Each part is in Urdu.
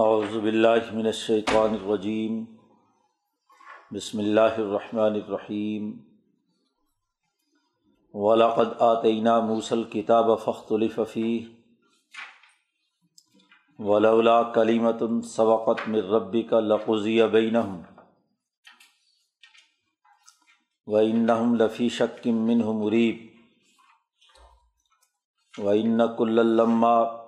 اعوذ باللہ من الشیطان الرجیم۔ بسم اللہ الرحمن الرحیم۔ ولاقد آتینہ موسل کتاب فخت الففی ولولا کلیمت سوقت من ربی کا لقضی بینہم۔ وَإِنَّهُمْ لَفِي شَكٍّ مِّنْهُ مُرِيبٍ وَإِنَّ كُلًّا لَمَّا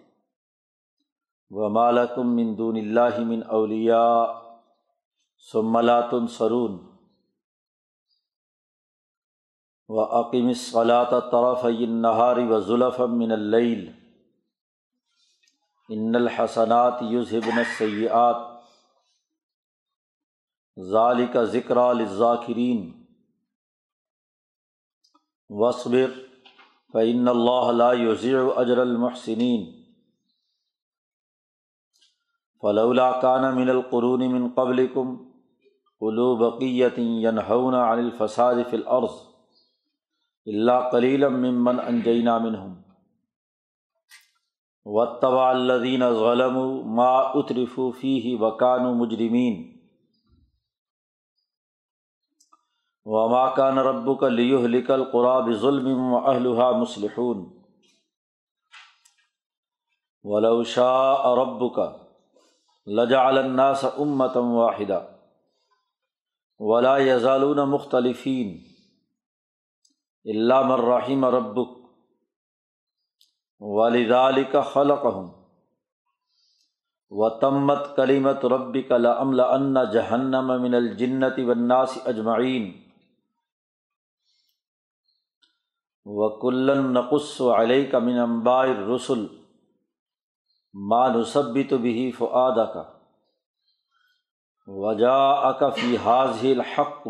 رَبُّكَ أَعْمَالَهُمْ و من دون اللہ من اولیا سملات سرون و عقیم صلاۃ طرف نہاری و ظلف من اللیل ان الحسنات یذہبن السیئات ذالک ذکر للذاکرین وصبر فعن اللہ یوزی اجر المحسنین فلولا کان من القرون من قبل کم قلو بقیت ینہون عن الفساد فی الارض اللہ کلیل ممن انجینا منہم وطبع الذین ظلموا ما اترفوا فیہ وکانوا مجرمین وما کان رب کا لیہ لکل قرآب ظلم و اہلحا مسلحون ولوشا رب کا لجا الناس امتم واحدہ ولا یزالون مختلفین علام الرحیم ربک والدال کا خلق ہوں و تمت کلیمت ربی کا لمل ان جہنم من الجنتی وناس اجمعین وکلن نقص و علیہ کا من امباء رسول ماں نصبی تو بھی فعاد کا وجا اکفی حاض الحق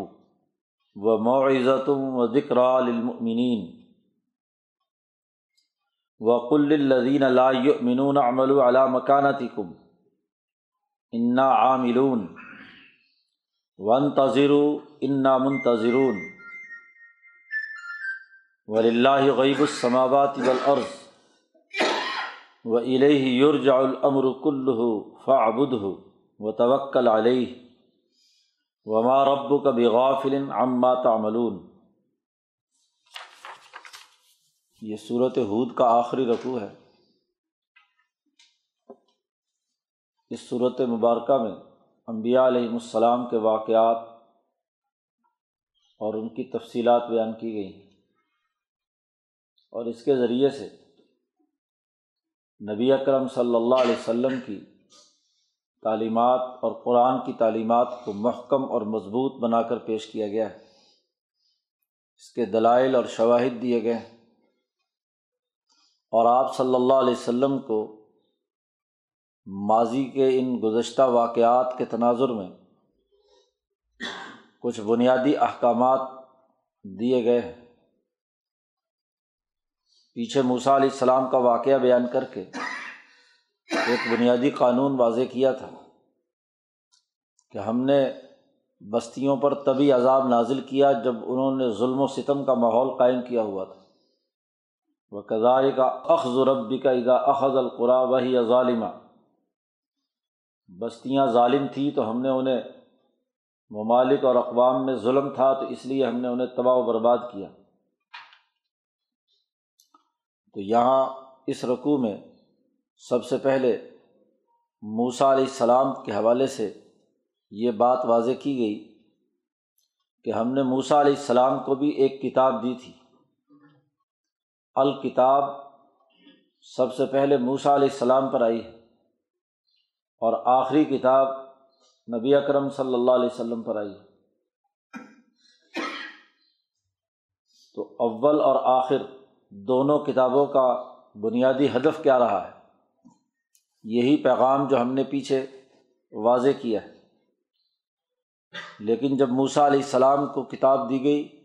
و معزتم و ذکر المؤمنین وقل الذین لا یؤمنون عمل على مکانتکم انا عاملون. وانتظروا انا منتظرون. ولی اللہ غیب السماوات والارض و الیہ یرجع الامر کلہ فعبدہ و توکل علیہ وما ربک بغافل عما تعملون۔ یہ صورت حود کا آخری رقوع ہے۔ اس صورت مبارکہ میں انبیاء علیہم السلام کے واقعات اور ان کی تفصیلات بیان کی گئی ہیں اور اس کے ذریعے سے نبی اکرم صلی اللہ علیہ وسلم کی تعلیمات اور قرآن کی تعلیمات کو محکم اور مضبوط بنا کر پیش کیا گیا ہے۔ اس کے دلائل اور شواہد دیے گئے ہیں۔ اور آپ صلی اللہ علیہ وسلم کو ماضی کے ان گزشتہ واقعات کے تناظر میں کچھ بنیادی احکامات دیے گئے ہیں۔ پیچھے موسا علیہ السلام کا واقعہ بیان کر کے ایک بنیادی قانون واضح کیا تھا کہ ہم نے بستیوں پر طبی عذاب نازل کیا جب انہوں نے ظلم و ستم کا ماحول قائم کیا ہوا تھا۔ وہ کزائے کا اخذ ربی کا ادا اخذ القرا وہی ظالمہ بستیاں ظالم تھیں تو ہم نے انہیں ممالک اور اقوام میں ظلم تھا تو اس لیے ہم نے انہیں تباہ و برباد کیا۔ تو یہاں اس رقوع میں سب سے پہلے موسا علیہ السلام کے حوالے سے یہ بات واضح کی گئی کہ ہم نے موسا علیہ السلام کو بھی ایک کتاب دی تھی۔ الکتاب سب سے پہلے موسا علیہ السلام پر آئی ہے اور آخری کتاب نبی اکرم صلی اللہ علیہ وسلم پر آئی ہے۔ تو اول اور آخر دونوں کتابوں کا بنیادی ہدف کیا رہا ہے؟ یہی پیغام جو ہم نے پیچھے واضح کیا ہے۔ لیکن جب موسا علیہ السلام کو کتاب دی گئی،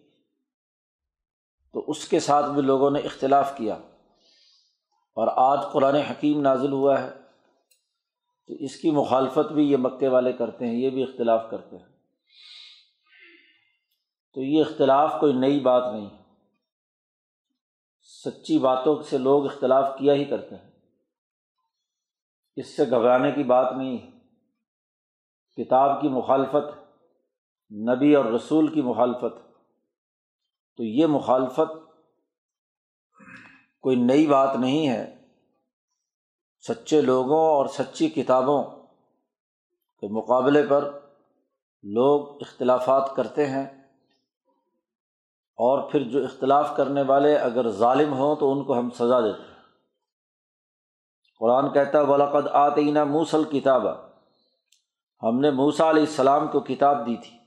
تو اس کے ساتھ بھی لوگوں نے اختلاف کیا۔ اور آج قرآن حکیم نازل ہوا ہے، تو اس کی مخالفت بھی یہ مکے والے کرتے ہیں، یہ بھی اختلاف کرتے ہیں۔ تو یہ اختلاف کوئی نئی بات نہیں۔ ہے سچی باتوں سے لوگ اختلاف کیا ہی کرتے ہیں۔ اس سے گھبرانے کی بات نہیں ہے۔ کتاب کی مخالفت، نبی اور رسول کی مخالفت۔ تو یہ مخالفت کوئی نئی بات نہیں ہے۔ سچے لوگوں اور سچی کتابوں کے مقابلے پر لوگ اختلافات کرتے ہیں۔ اور پھر جو اختلاف کرنے والے اگر ظالم ہوں تو ان کو ہم سزا دیتے ہیں۔ قرآن کہتا ہے ولاقد آتینہ موسل کتاب ہم نے موسا علیہ السلام کو کتاب دی تھی۔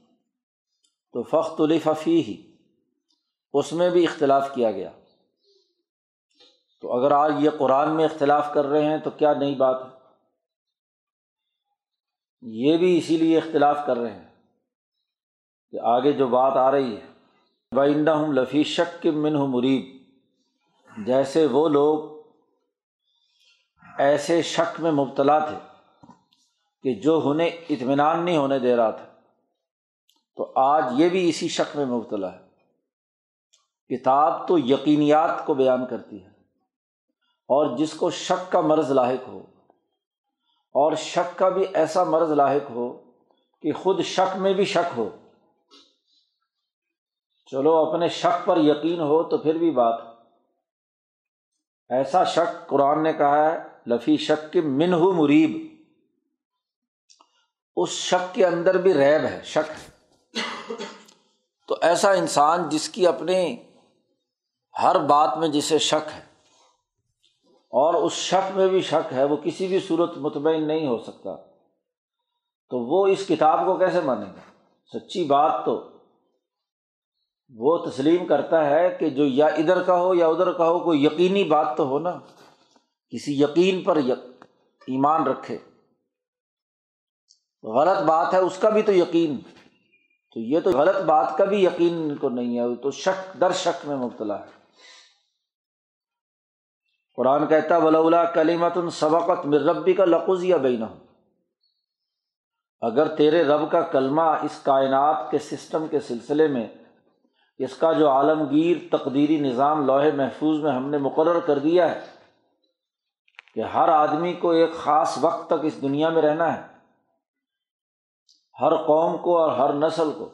تو فخت الفی ہی اس میں بھی اختلاف کیا گیا۔ تو اگر آج یہ قرآن میں اختلاف کر رہے ہیں تو کیا نئی بات ہے؟ یہ بھی اسی لیے اختلاف کر رہے ہیں کہ آگے جو بات آ رہی ہے بائندہ ہوں لفی شک کے من مریب جیسے وہ لوگ ایسے شک میں مبتلا تھے کہ جو انہیں اطمینان نہیں ہونے دے رہا تھا۔ تو آج یہ بھی اسی شک میں مبتلا ہے۔ کتاب تو یقینیات کو بیان کرتی ہے۔ اور جس کو شک کا مرض لاحق ہو۔ اور شک کا بھی ایسا مرض لاحق ہو کہ خود شک میں بھی شک ہو۔ چلو اپنے شک پر یقین ہو تو پھر بھی بات ایسا شک قرآن نے کہا ہے، لفی شک کے من ہو مریب۔ اس شک کے اندر بھی ریب ہے، شک تو ایسا انسان جس کی اپنے ہر بات میں جسے شک ہے، اور اس شک میں بھی شک ہے، وہ کسی بھی صورت مطمئن نہیں ہو سکتا۔ تو وہ اس کتاب کو کیسے مانے گا سچی بات تو وہ تسلیم کرتا ہے کہ جو یا ادھر کا ہو یا ادھر کا ہو، کوئی یقینی بات تو ہو نا۔ کسی یقین پر ایمان رکھے۔ غلط بات ہے، اس کا بھی تو یقین۔ تو یہ تو غلط بات کا بھی یقین ان کو نہیں ہے، تو شک، در شک میں مبتلا ہے۔ قرآن کہتا ولا کلیمت سبقت مر ربی کا لقز یا بینا اگر تیرے رب کا کلمہ اس کائنات کے سسٹم کے سلسلے میں اس کا جو عالمگیر تقدیری نظام لوہے محفوظ میں ہم نے مقرر کر دیا ہے کہ ہر آدمی کو ایک خاص وقت تک اس دنیا میں رہنا ہے۔ ہر قوم کو اور ہر نسل کو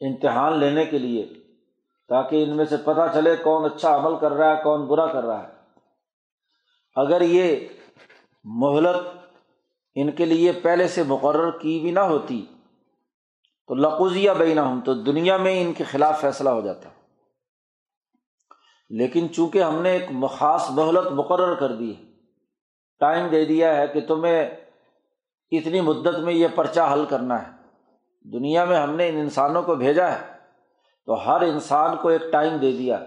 امتحان لینے کے لیے تاکہ ان میں سے پتہ چلے کون اچھا عمل کر رہا ہے، کون برا کر رہا ہے۔ اگر یہ مہلت ان کے لیے پہلے سے مقرر کی بھی نہ ہوتی تو لقوزیہ بینا ہوں تو دنیا میں ان کے خلاف فیصلہ ہو جاتا۔ لیکن چونکہ ہم نے ایک خاص مہلت مقرر کر دی ہے، ٹائم دے دیا ہے کہ تمہیں اتنی مدت میں یہ پرچہ حل کرنا ہے۔ دنیا میں ہم نے ان انسانوں کو بھیجا ہے، تو ہر انسان کو ایک ٹائم دے دیا۔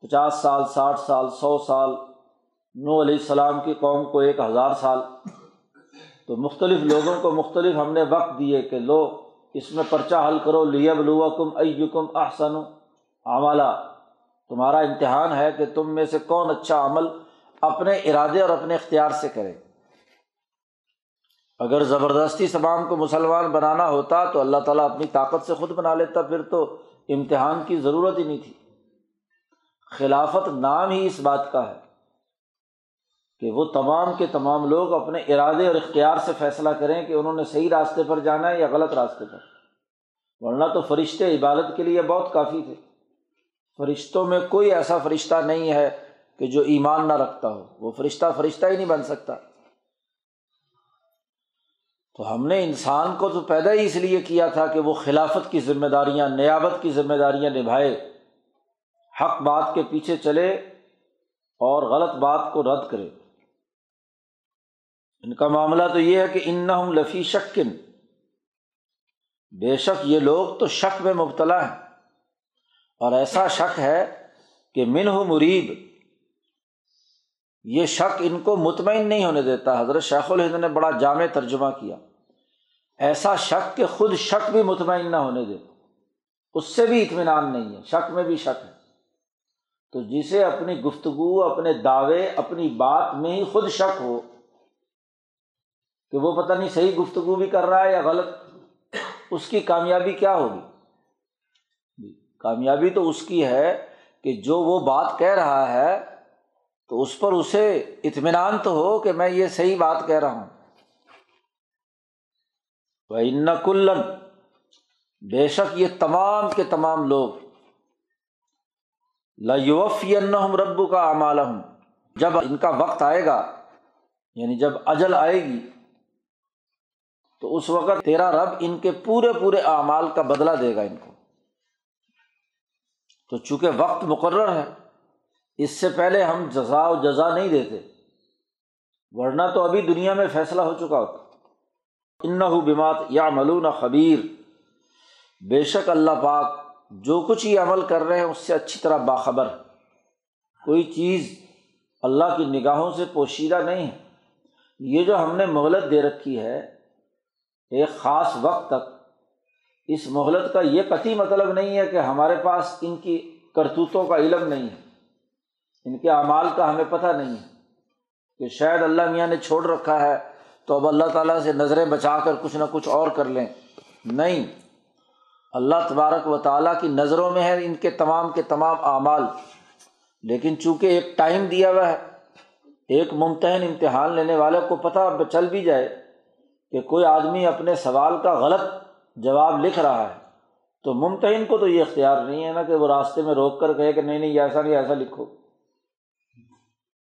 پچاس سال، ساٹھ سال، سو سال نو علیہ السلام کی قوم کو ایک ہزار سال۔ تو مختلف لوگوں کو مختلف ہم نے وقت دیے کہ لو اس میں پرچہ حل کرو لیب لوا کم ایکم احسن عملہ تمہارا امتحان ہے کہ تم میں سے کون اچھا عمل اپنے ارادے اور اپنے اختیار سے کرے۔ اگر زبردستی تمام کو مسلمان بنانا ہوتا تو اللہ تعالیٰ اپنی طاقت سے خود بنا لیتا، پھر تو امتحان کی ضرورت ہی نہیں تھی۔ خلافت نام ہی اس بات کا ہے۔ کہ وہ تمام کے تمام لوگ اپنے ارادے اور اختیار سے فیصلہ کریں کہ انہوں نے صحیح راستے پر جانا ہے یا غلط راستے پر۔ ورنہ تو فرشتے عبادت کے لیے بہت کافی تھے۔ فرشتوں میں کوئی ایسا فرشتہ نہیں ہے کہ جو ایمان نہ رکھتا ہو۔ وہ فرشتہ فرشتہ ہی نہیں بن سکتا۔ تو ہم نے انسان کو تو پیدا ہی اس لیے کیا تھا کہ وہ خلافت کی ذمہ داریاں، نیابت کی ذمہ داریاں نبھائے۔ حق بات کے پیچھے چلے اور غلط بات کو رد کرے۔ ان کا معاملہ تو یہ ہے کہ ان نہ لفی شکن۔ بے شک یہ لوگ تو شک میں مبتلا ہیں۔ اور ایسا شک ہے کہ من مریب یہ شک ان کو مطمئن نہیں ہونے دیتا۔ حضرت شیخ الہند نے بڑا جامع ترجمہ کیا۔ ایسا شک کہ خود شک بھی مطمئن نہ ہونے دے۔ اس سے بھی اطمینان نہیں ہے۔ شک میں بھی شک ہے۔ تو جسے اپنی گفتگو، اپنے دعوے، اپنی بات میں ہی خود شک ہو کہ وہ پتہ نہیں صحیح گفتگو بھی کر رہا ہے یا غلط، اس کی کامیابی کیا ہوگی؟ جی، کامیابی تو اس کی ہے کہ جو وہ بات کہہ رہا ہے، تو اس پر اسے اطمینان تو ہو کہ میں یہ صحیح بات کہہ رہا ہوں۔ ان کلن بے شک یہ تمام کے تمام لوگ لوفی ربو کا امال ہوں جب ان کا وقت آئے گا یعنی جب اجل آئے گی تو اس وقت تیرا رب ان کے پورے پورے اعمال کا بدلہ دے گا ان کو۔ تو چونکہ وقت مقرر ہے، اس سے پہلے ہم جزا و جزا نہیں دیتے، ورنہ تو ابھی دنیا میں فیصلہ ہو چکا ہوتا۔ ان ایک خاص وقت تک۔ اس مہلت کا یہ قطعی مطلب نہیں ہے کہ ہمارے پاس ان کی کرتوتوں کا علم نہیں ہے۔ ان کے اعمال کا ہمیں پتہ نہیں ہے کہ شاید اللہ میاں نے چھوڑ رکھا ہے تو اب اللہ تعالیٰ سے نظریں بچا کر کچھ نہ کچھ اور کر لیں۔ نہیں۔ اللہ تبارک و تعالیٰ کی نظروں میں ہے ان کے تمام کے تمام اعمال۔ لیکن چونکہ ایک ٹائم دیا ہوا ہے، ایک ممتحن امتحان لینے والے کو پتہ چل بھی جائے۔ کہ کوئی آدمی اپنے سوال کا غلط جواب لکھ رہا ہے، تو ممتحن کو تو یہ اختیار نہیں ہے نا کہ وہ راستے میں روک کر کہے کہ نہیں نہیں ایسا نہیں ایسا لکھو۔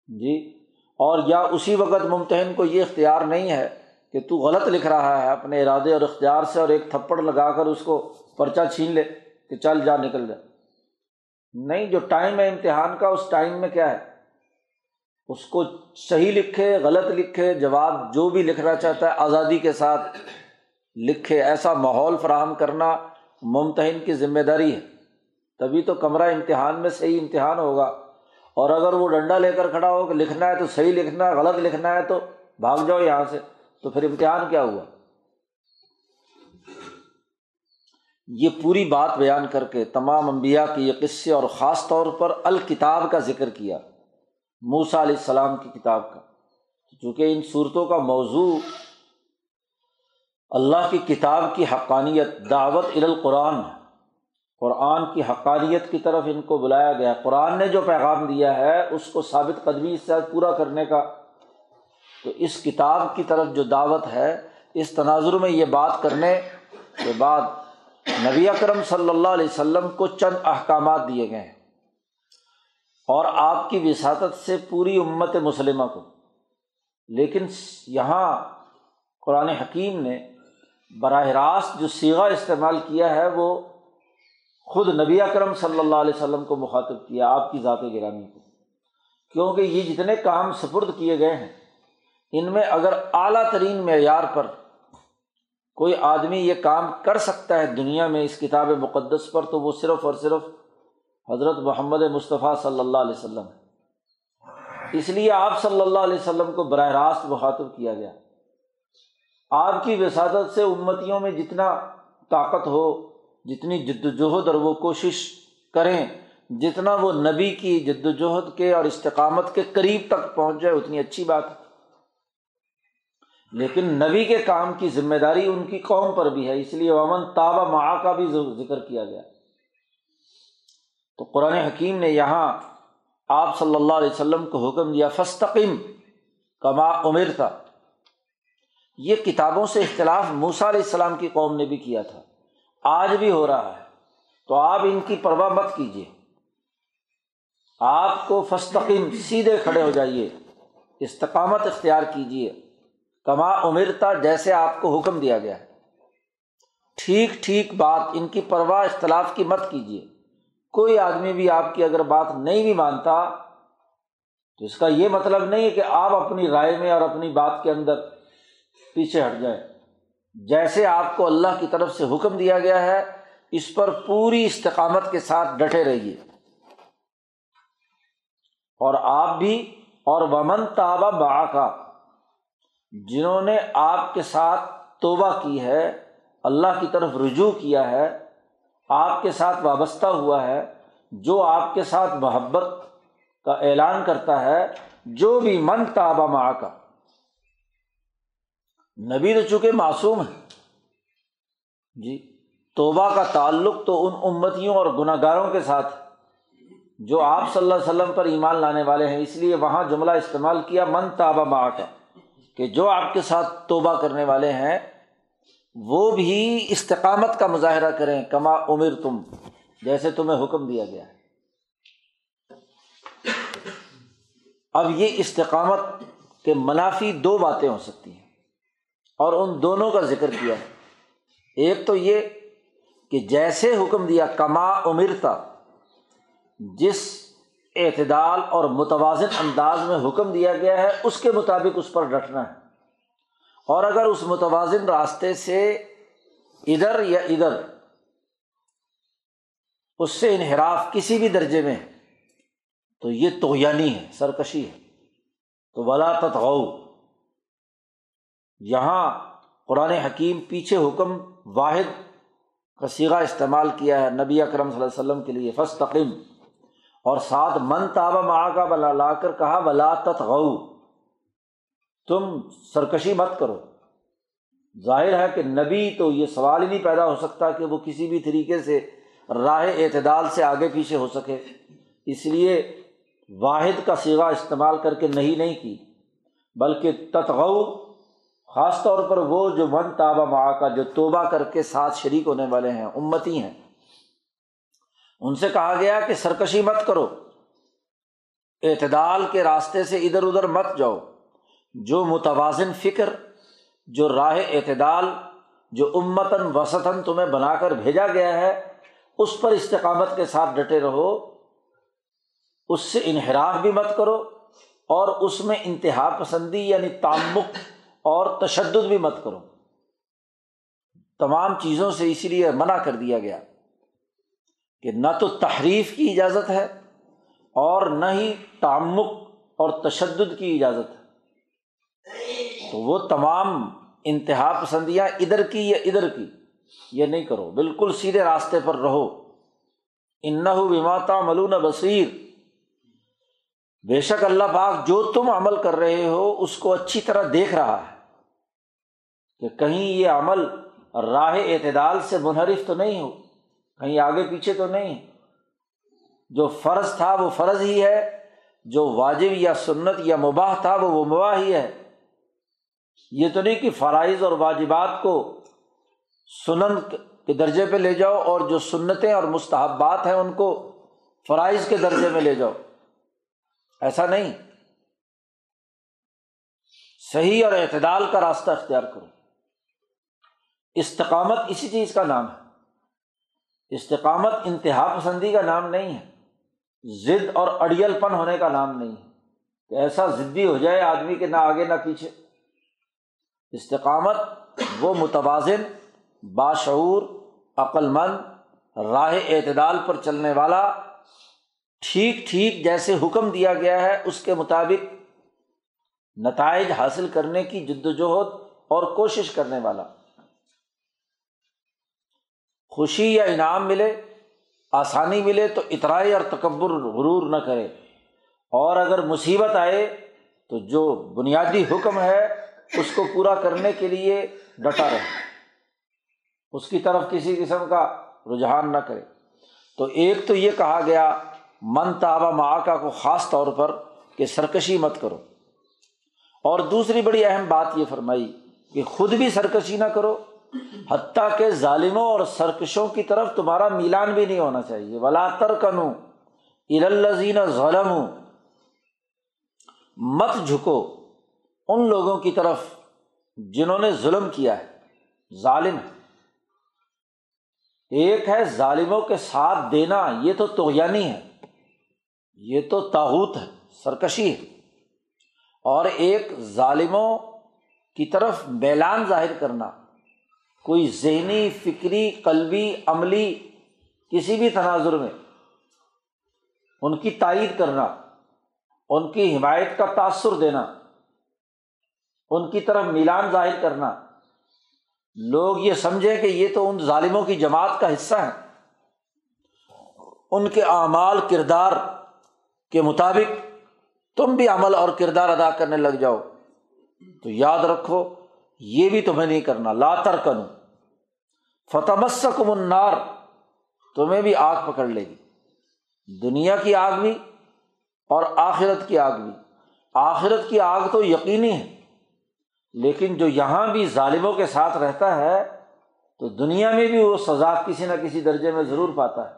جی؟ اور یا اسی وقت ممتحن کو یہ اختیار نہیں ہے کہ تو غلط لکھ رہا ہے اپنے ارادے اور اختیار سے اور ایک تھپڑ لگا کر اس کو پرچہ چھین لے کہ چل جا، نکل جا۔ نہیں، جو ٹائم ہے امتحان کا، اس ٹائم میں کیا ہے؟ اس کو صحیح لکھے، غلط لکھے، جواب جو بھی لکھنا چاہتا ہے، آزادی کے ساتھ لکھے، ایسا ماحول فراہم کرنا ممتحن کی ذمہ داری ہے۔ تبھی تو کمرہ امتحان میں صحیح امتحان ہوگا۔ اور اگر وہ ڈنڈا لے کر کھڑا ہو کہ لکھنا ہے تو صحیح لکھنا ہے غلط لکھنا ہے تو بھاگ جاؤ یہاں سے۔ تو پھر امتحان کیا ہوا؟ یہ پوری بات بیان کر کے تمام انبیاء کے یہ قصے اور خاص طور پر الکتاب کا ذکر کیا۔ موسا علیہ السلام کی کتاب کا۔ چونکہ ان صورتوں کا موضوع اللہ کی کتاب کی حقانیت، دعوت القرآن ہے، قرآن کی حقانیت کی طرف ان کو بلایا گیا۔ قرآن نے جو پیغام دیا ہے، اس کو ثابت قدمی سے پورا کرنے کا۔ تو اس کتاب کی طرف جو دعوت ہے، اس تناظر میں یہ بات کرنے کے بعد نبی اکرم صلی اللہ علیہ وسلم کو چند احکامات دیے گئے۔ ہیں اور آپ کی وساطت سے پوری امت مسلمہ کو۔ لیکن یہاں قرآن حکیم نے براہ راست جو سیگا استعمال کیا ہے وہ خود نبی اکرم صلی اللہ علیہ وسلم کو مخاطب کیا، آپ کی ذات گرامی کو۔ کیونکہ یہ جتنے کام سپرد کیے گئے ہیں، ان میں اگر اعلیٰ ترین معیار پر کوئی آدمی یہ کام کر سکتا ہے دنیا میں اس کتاب مقدس پر، تو وہ صرف اور صرف حضرت محمد مصطفیٰ صلی اللہ علیہ وسلم۔ ہے اس لیے آپ صلی اللہ علیہ وسلم کو براہ راست مخاطب کیا گیا۔ آپ کی وساطت سے امتیوں میں جتنا طاقت ہو، جتنی جد وجہد اور وہ کوشش کریں، جتنا وہ نبی کی جد وجہد کے اور استقامت کے قریب تک پہنچ جائے، اتنی اچھی بات ہے۔ لیکن نبی کے کام کی ذمہ داری ان کی قوم پر بھی ہے، اس لیے امن تابہ ماہ کا بھی ذکر کیا گیا۔ تو قرآن حکیم نے یہاں آپ صلی اللہ علیہ وسلم کو حکم دیا فستقم کما عمر تھا یہ کتابوں سے اختلاف موسا علیہ السلام کی قوم نے بھی کیا تھا۔ آج بھی ہو رہا ہے۔ تو آپ ان کی پرواہ مت کیجیے آپ کو فستقیم سیدھے کھڑے ہو جائیے۔ استقامت اختیار کیجیے کما امرتا جیسے آپ کو حکم دیا گیا۔ ہے ٹھیک ٹھیک بات، ان کی پرواہ، اختلاف کی مت کیجیے کوئی آدمی بھی آپ کی اگر بات نہیں بھی مانتا، تو اس کا یہ مطلب نہیں ہے کہ آپ اپنی رائے میں اور اپنی بات کے اندر پیچھے ہٹ جائیں۔ جیسے آپ کو اللہ کی طرف سے حکم دیا گیا ہے، اس پر پوری استقامت کے ساتھ ڈٹے رہیے۔ اور آپ بھی، اور ومن تابا با کا جنہوں نے آپ کے ساتھ توبہ کی ہے، اللہ کی طرف رجوع کیا ہے آپ کے ساتھ وابستہ ہوا ہے، جو آپ کے ساتھ محبت کا اعلان کرتا ہے، جو بھی من تابہ ماں کا نبی تو چونکہ معصوم ہے جی توبہ کا تعلق تو ان امتیوں اور گناہ گاروں کے ساتھ جو آپ صلی اللہ علیہ وسلم پر ایمان لانے والے ہیں، اس لیے وہاں جملہ استعمال کیا، من تابہ ماں کا کہ جو آپ کے ساتھ توبہ کرنے والے ہیں وہ بھی استقامت کا مظاہرہ کریں کما عمر تم جیسے تمہیں حکم دیا گیا ہے۔ اب یہ استقامت کے منافی دو باتیں ہو سکتی ہیں اور ان دونوں کا ذکر کیا ہے۔ ایک تو یہ کہ جیسے حکم دیا کما امرتا جس اعتدال اور متوازن انداز میں حکم دیا گیا ہے، اس کے مطابق اس پر ڈٹنا ہے۔ اور اگر اس متوازن راستے سے ادھر یا ادھر اس سے انحراف کسی بھی درجے میں تو یہ تویانی ہے، سرکشی ہے۔ تو ولا تتغو یہاں قرآن حکیم پیچھے حکم واحد کا سیگا استعمال کیا ہے نبی اکرم صلی اللہ علیہ وسلم کے لیے فستقم اور ساتھ من تابہ ماں کا بلا لا کر کہا بلا تتغو تم سرکشی مت کرو۔ ظاہر ہے کہ نبی تو یہ سوال ہی نہیں پیدا ہو سکتا کہ وہ کسی بھی طریقے سے راہ اعتدال سے آگے پیچھے ہو سکے۔ اس لیے واحد کا سیوا استعمال کر کے نہیں نہیں کی، بلکہ تتغو خاص طور پر وہ جو من تابہ ماں کا، جو توبہ کر کے ساتھ شریک ہونے والے ہیں، امتی ہیں۔ ان سے کہا گیا کہ سرکشی مت کرو۔ اعتدال کے راستے سے ادھر ادھر مت جاؤ۔ جو متوازن فکر، جو راہ اعتدال، جو امتاً وسطاً تمہیں بنا کر بھیجا گیا ہے، اس پر استقامت کے ساتھ ڈٹے رہو۔ اس سے انحراف بھی مت کرو اور اس میں انتہا پسندی یعنی تعمک اور تشدد بھی مت کرو۔ تمام چیزوں سے اسی لیے منع کر دیا گیا کہ نہ تو تحریف کی اجازت ہے اور نہ ہی تعمک اور تشدد کی اجازت ہے۔ تو وہ تمام انتہا پسندیاں ادھر کی یا ادھر کی، یہ نہیں کرو۔ بالکل سیدھے راستے پر رہو۔ ان یہ تو نہیں تو نہیں کہ فرائض اور واجبات کو سنن کے درجے پہ لے جاؤ اور جو سنتیں اور مستحبات ہیں ان کو فرائض کے درجے میں لے جاؤ۔ ایسا نہیں۔ صحیح اور اعتدال کا راستہ اختیار کرو۔ استقامت اسی چیز کا نام ہے۔ استقامت انتہا پسندی کا نام نہیں ہے۔ ضد اور اڑیل پن ہونے کا نام نہیں ہے۔ کہ ایسا ضدی ہو جائے آدمی کے نہ آگے نہ پیچھے۔ استقامت، وہ متوازن، باشعور عقل مند راہ اعتدال پر چلنے والا، ٹھیک ٹھیک جیسے حکم دیا گیا ہے، اس کے مطابق نتائج حاصل کرنے کی جد وجہد اور کوشش کرنے والا۔ خوشی یا انعام ملے، آسانی ملے تو اطرائی اور تکبر غرور نہ کرے۔ اور اگر مصیبت آئے تو جو بنیادی حکم ہے اس کو پورا کرنے کے لیے ڈٹا رہے اس کی طرف کسی قسم کا رجحان نہ کرے۔ تو ایک تو یہ کہا گیا، من تابہ معاقہ کو خاص طور پر کہ سرکشی مت کرو۔ اور دوسری بڑی اہم بات یہ فرمائی کہ خود بھی سرکشی نہ کرو، حتیٰ کہ ظالموں اور سرکشوں کی طرف تمہارا میلان بھی نہیں ہونا چاہیے۔ ولا تر کنو ارلزین ظلم مت جھکو۔ ان لوگوں کی طرف جنہوں نے ظلم کیا ہے، ظالم۔ ایک ہے ظالموں کے ساتھ دینا، یہ تو توغیانی ہے، یہ تو تاوت ہے، سرکشی ہے۔ اور ایک ظالموں کی طرف میلان ظاہر کرنا، کوئی ذہنی، فکری، قلبی، عملی کسی بھی تناظر میں۔ ان کی تائید کرنا، ان کی حمایت کا تاثر دینا۔ ان کی طرف میلان ظاہر کرنا۔ لوگ یہ سمجھیں کہ یہ تو ان ظالموں کی جماعت کا حصہ ہے۔ ان کے اعمال، کردار کے مطابق تم بھی عمل اور کردار ادا کرنے لگ جاؤ۔ تو یاد رکھو، یہ بھی تمہیں نہیں کرنا۔ لاتر کنو فتح النار۔ تمہیں بھی آگ پکڑ لے گی۔ دنیا کی آگ بھی اور آخرت کی آگ بھی۔ آخرت کی آگ تو یقینی ہے۔ لیکن جو یہاں بھی ظالموں کے ساتھ رہتا ہے، تو دنیا میں بھی وہ سزا کسی نہ کسی درجے میں ضرور پاتا ہے۔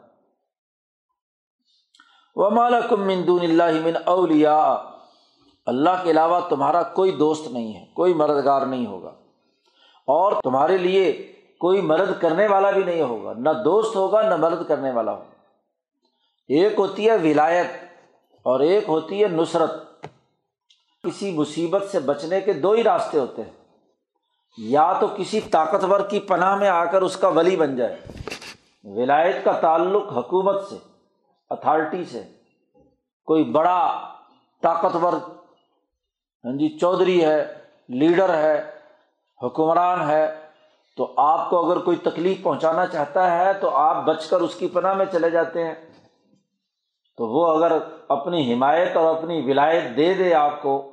وہ مالا کم مندون اللہ من اولیا اللہ کے علاوہ تمہارا کوئی دوست نہیں ہے، کوئی مددگار نہیں ہوگا۔ اور تمہارے لیے کوئی مدد کرنے والا بھی نہیں ہوگا۔ نہ دوست ہوگا، نہ مدد کرنے والا ہوگا۔ ایک ہوتی ہے ولایت اور ایک ہوتی ہے نصرت۔ کسی مصیبت سے بچنے کے دو ہی راستے ہوتے ہیں۔ یا تو کسی طاقتور کی پناہ میں آ کر اس کا ولی بن جائے۔ ولایت کا تعلق حکومت سے اتھارٹی سے۔ کوئی بڑا طاقتور ہاں جی چودھری ہے، لیڈر ہے، حکمران ہے، تو آپ کو اگر کوئی تکلیف پہنچانا چاہتا ہے تو آپ بچ کر اس کی پناہ میں چلے جاتے ہیں۔ تو وہ اگر اپنی حمایت اور اپنی ولایت دے دے آپ کو،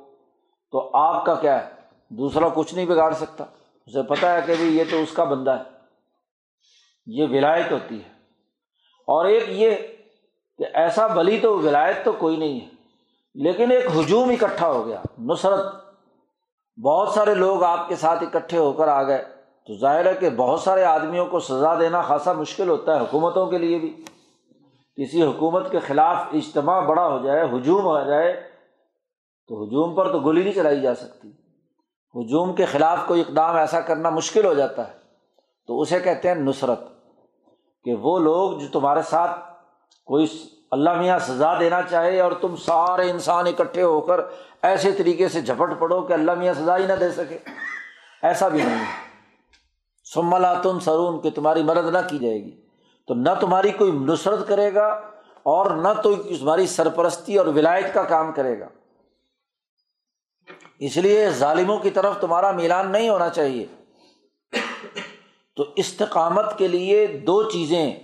تو آپ کا کیا ہے؟ دوسرا کچھ نہیں بگاڑ سکتا۔ اسے پتا ہے کہ بھائی یہ تو اس کا بندہ ہے۔ یہ ولایت ہوتی ہے۔ اور ایک یہ کہ ایسا بلی تو ولایت تو کوئی نہیں ہے، لیکن ایک ہجوم اکٹھا ہو گیا، نصرت۔ بہت سارے لوگ آپ کے ساتھ اکٹھے ہو کر آ گئے، تو ظاہر ہے کہ بہت سارے آدمیوں کو سزا دینا خاصا مشکل ہوتا ہے، حکومتوں کے لیے بھی۔ کسی حکومت کے خلاف اجتماع بڑا ہو جائے، ہجوم ہو جائے، تو ہجوم پر تو گولی نہیں چلائی جا سکتی۔ ہجوم کے خلاف کوئی اقدام ایسا کرنا مشکل ہو جاتا ہے۔ تو اسے کہتے ہیں نصرت، کہ وہ لوگ جو تمہارے ساتھ کوئی اللہ میاں سزا دینا چاہے اور تم سارے انسان اکٹھے ہو کر ایسے طریقے سے جھپٹ پڑو کہ اللہ میاں سزا ہی نہ دے سکے۔ ایسا بھی نہیں ہے۔ سملا تم سرون کہ تمہاری مدد نہ کی جائے گی۔ تو نہ تمہاری کوئی نصرت کرے گا اور نہ تو تمہاری سرپرستی اور ولایت کا کام کرے گا۔ اس لیے ظالموں کی طرف تمہارا میلان نہیں ہونا چاہیے۔ تو استقامت کے لیے دو چیزیں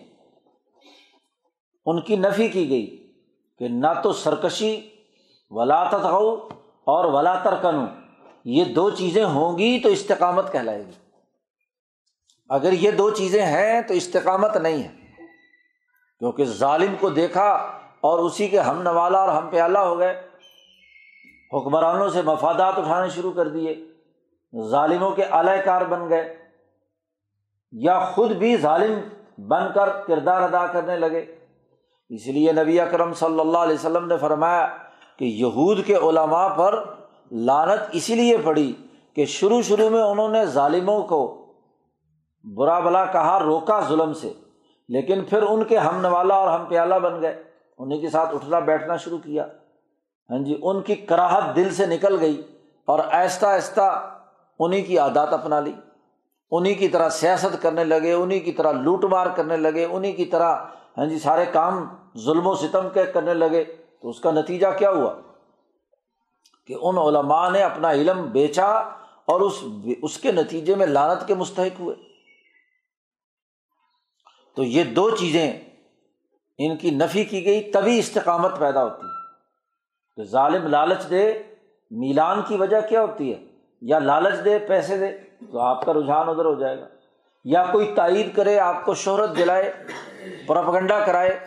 ان کی نفی کی گئی کہ نہ تو سرکشی، ولا تغو اور ولا ترکنو یہ دو چیزیں ہوں گی تو استقامت کہلائے گی۔ اگر یہ دو چیزیں ہیں تو استقامت نہیں ہے۔ کیونکہ ظالم کو دیکھا اور اسی کے ہم نوالا اور ہم پیالہ ہو گئے۔ حکمرانوں سے مفادات اٹھانے شروع کر دیے۔ ظالموں کے اعلی کار بن گئے۔ یا خود بھی ظالم بن کر کردار ادا کرنے لگے۔ اس لیے نبی اکرم صلی اللہ علیہ وسلم نے فرمایا کہ یہود کے علماء پر لانت اسی لیے پڑی کہ شروع شروع میں انہوں نے ظالموں کو برا بلا کہا، روکا ظلم سے۔ لیکن پھر ان کے ہم نوالا اور ہم پیالہ بن گئے۔ انہیں کے ساتھ اٹھنا، بیٹھنا شروع کیا۔ ہاں جی ان کی کراہت دل سے نکل گئی اور آہستہ آہستہ انہیں کی عادات اپنا لی۔ انہیں کی طرح سیاست کرنے لگے، انہیں کی طرح لوٹ مار کرنے لگے، انہیں کی طرح ہاں جی سارے کام ظلم و ستم کے کرنے لگے۔ تو اس کا نتیجہ کیا ہوا؟ کہ ان علماء نے اپنا علم بیچا اور اس اس کے نتیجے میں لانت کے مستحق ہوئے۔ تو یہ دو چیزیں ان کی نفی کی گئی، تبھی استقامت پیدا ہوتی ہے۔ کہ ظالم لالچ دے، میلان کی وجہ کیا ہوتی ہے؟ یا لالچ دے، پیسے دے، تو آپ کا رجحان ادھر ہو جائے گا۔ یا کوئی تائید کرے، آپ کو شہرت دلائے پراپگنڈا کرائے۔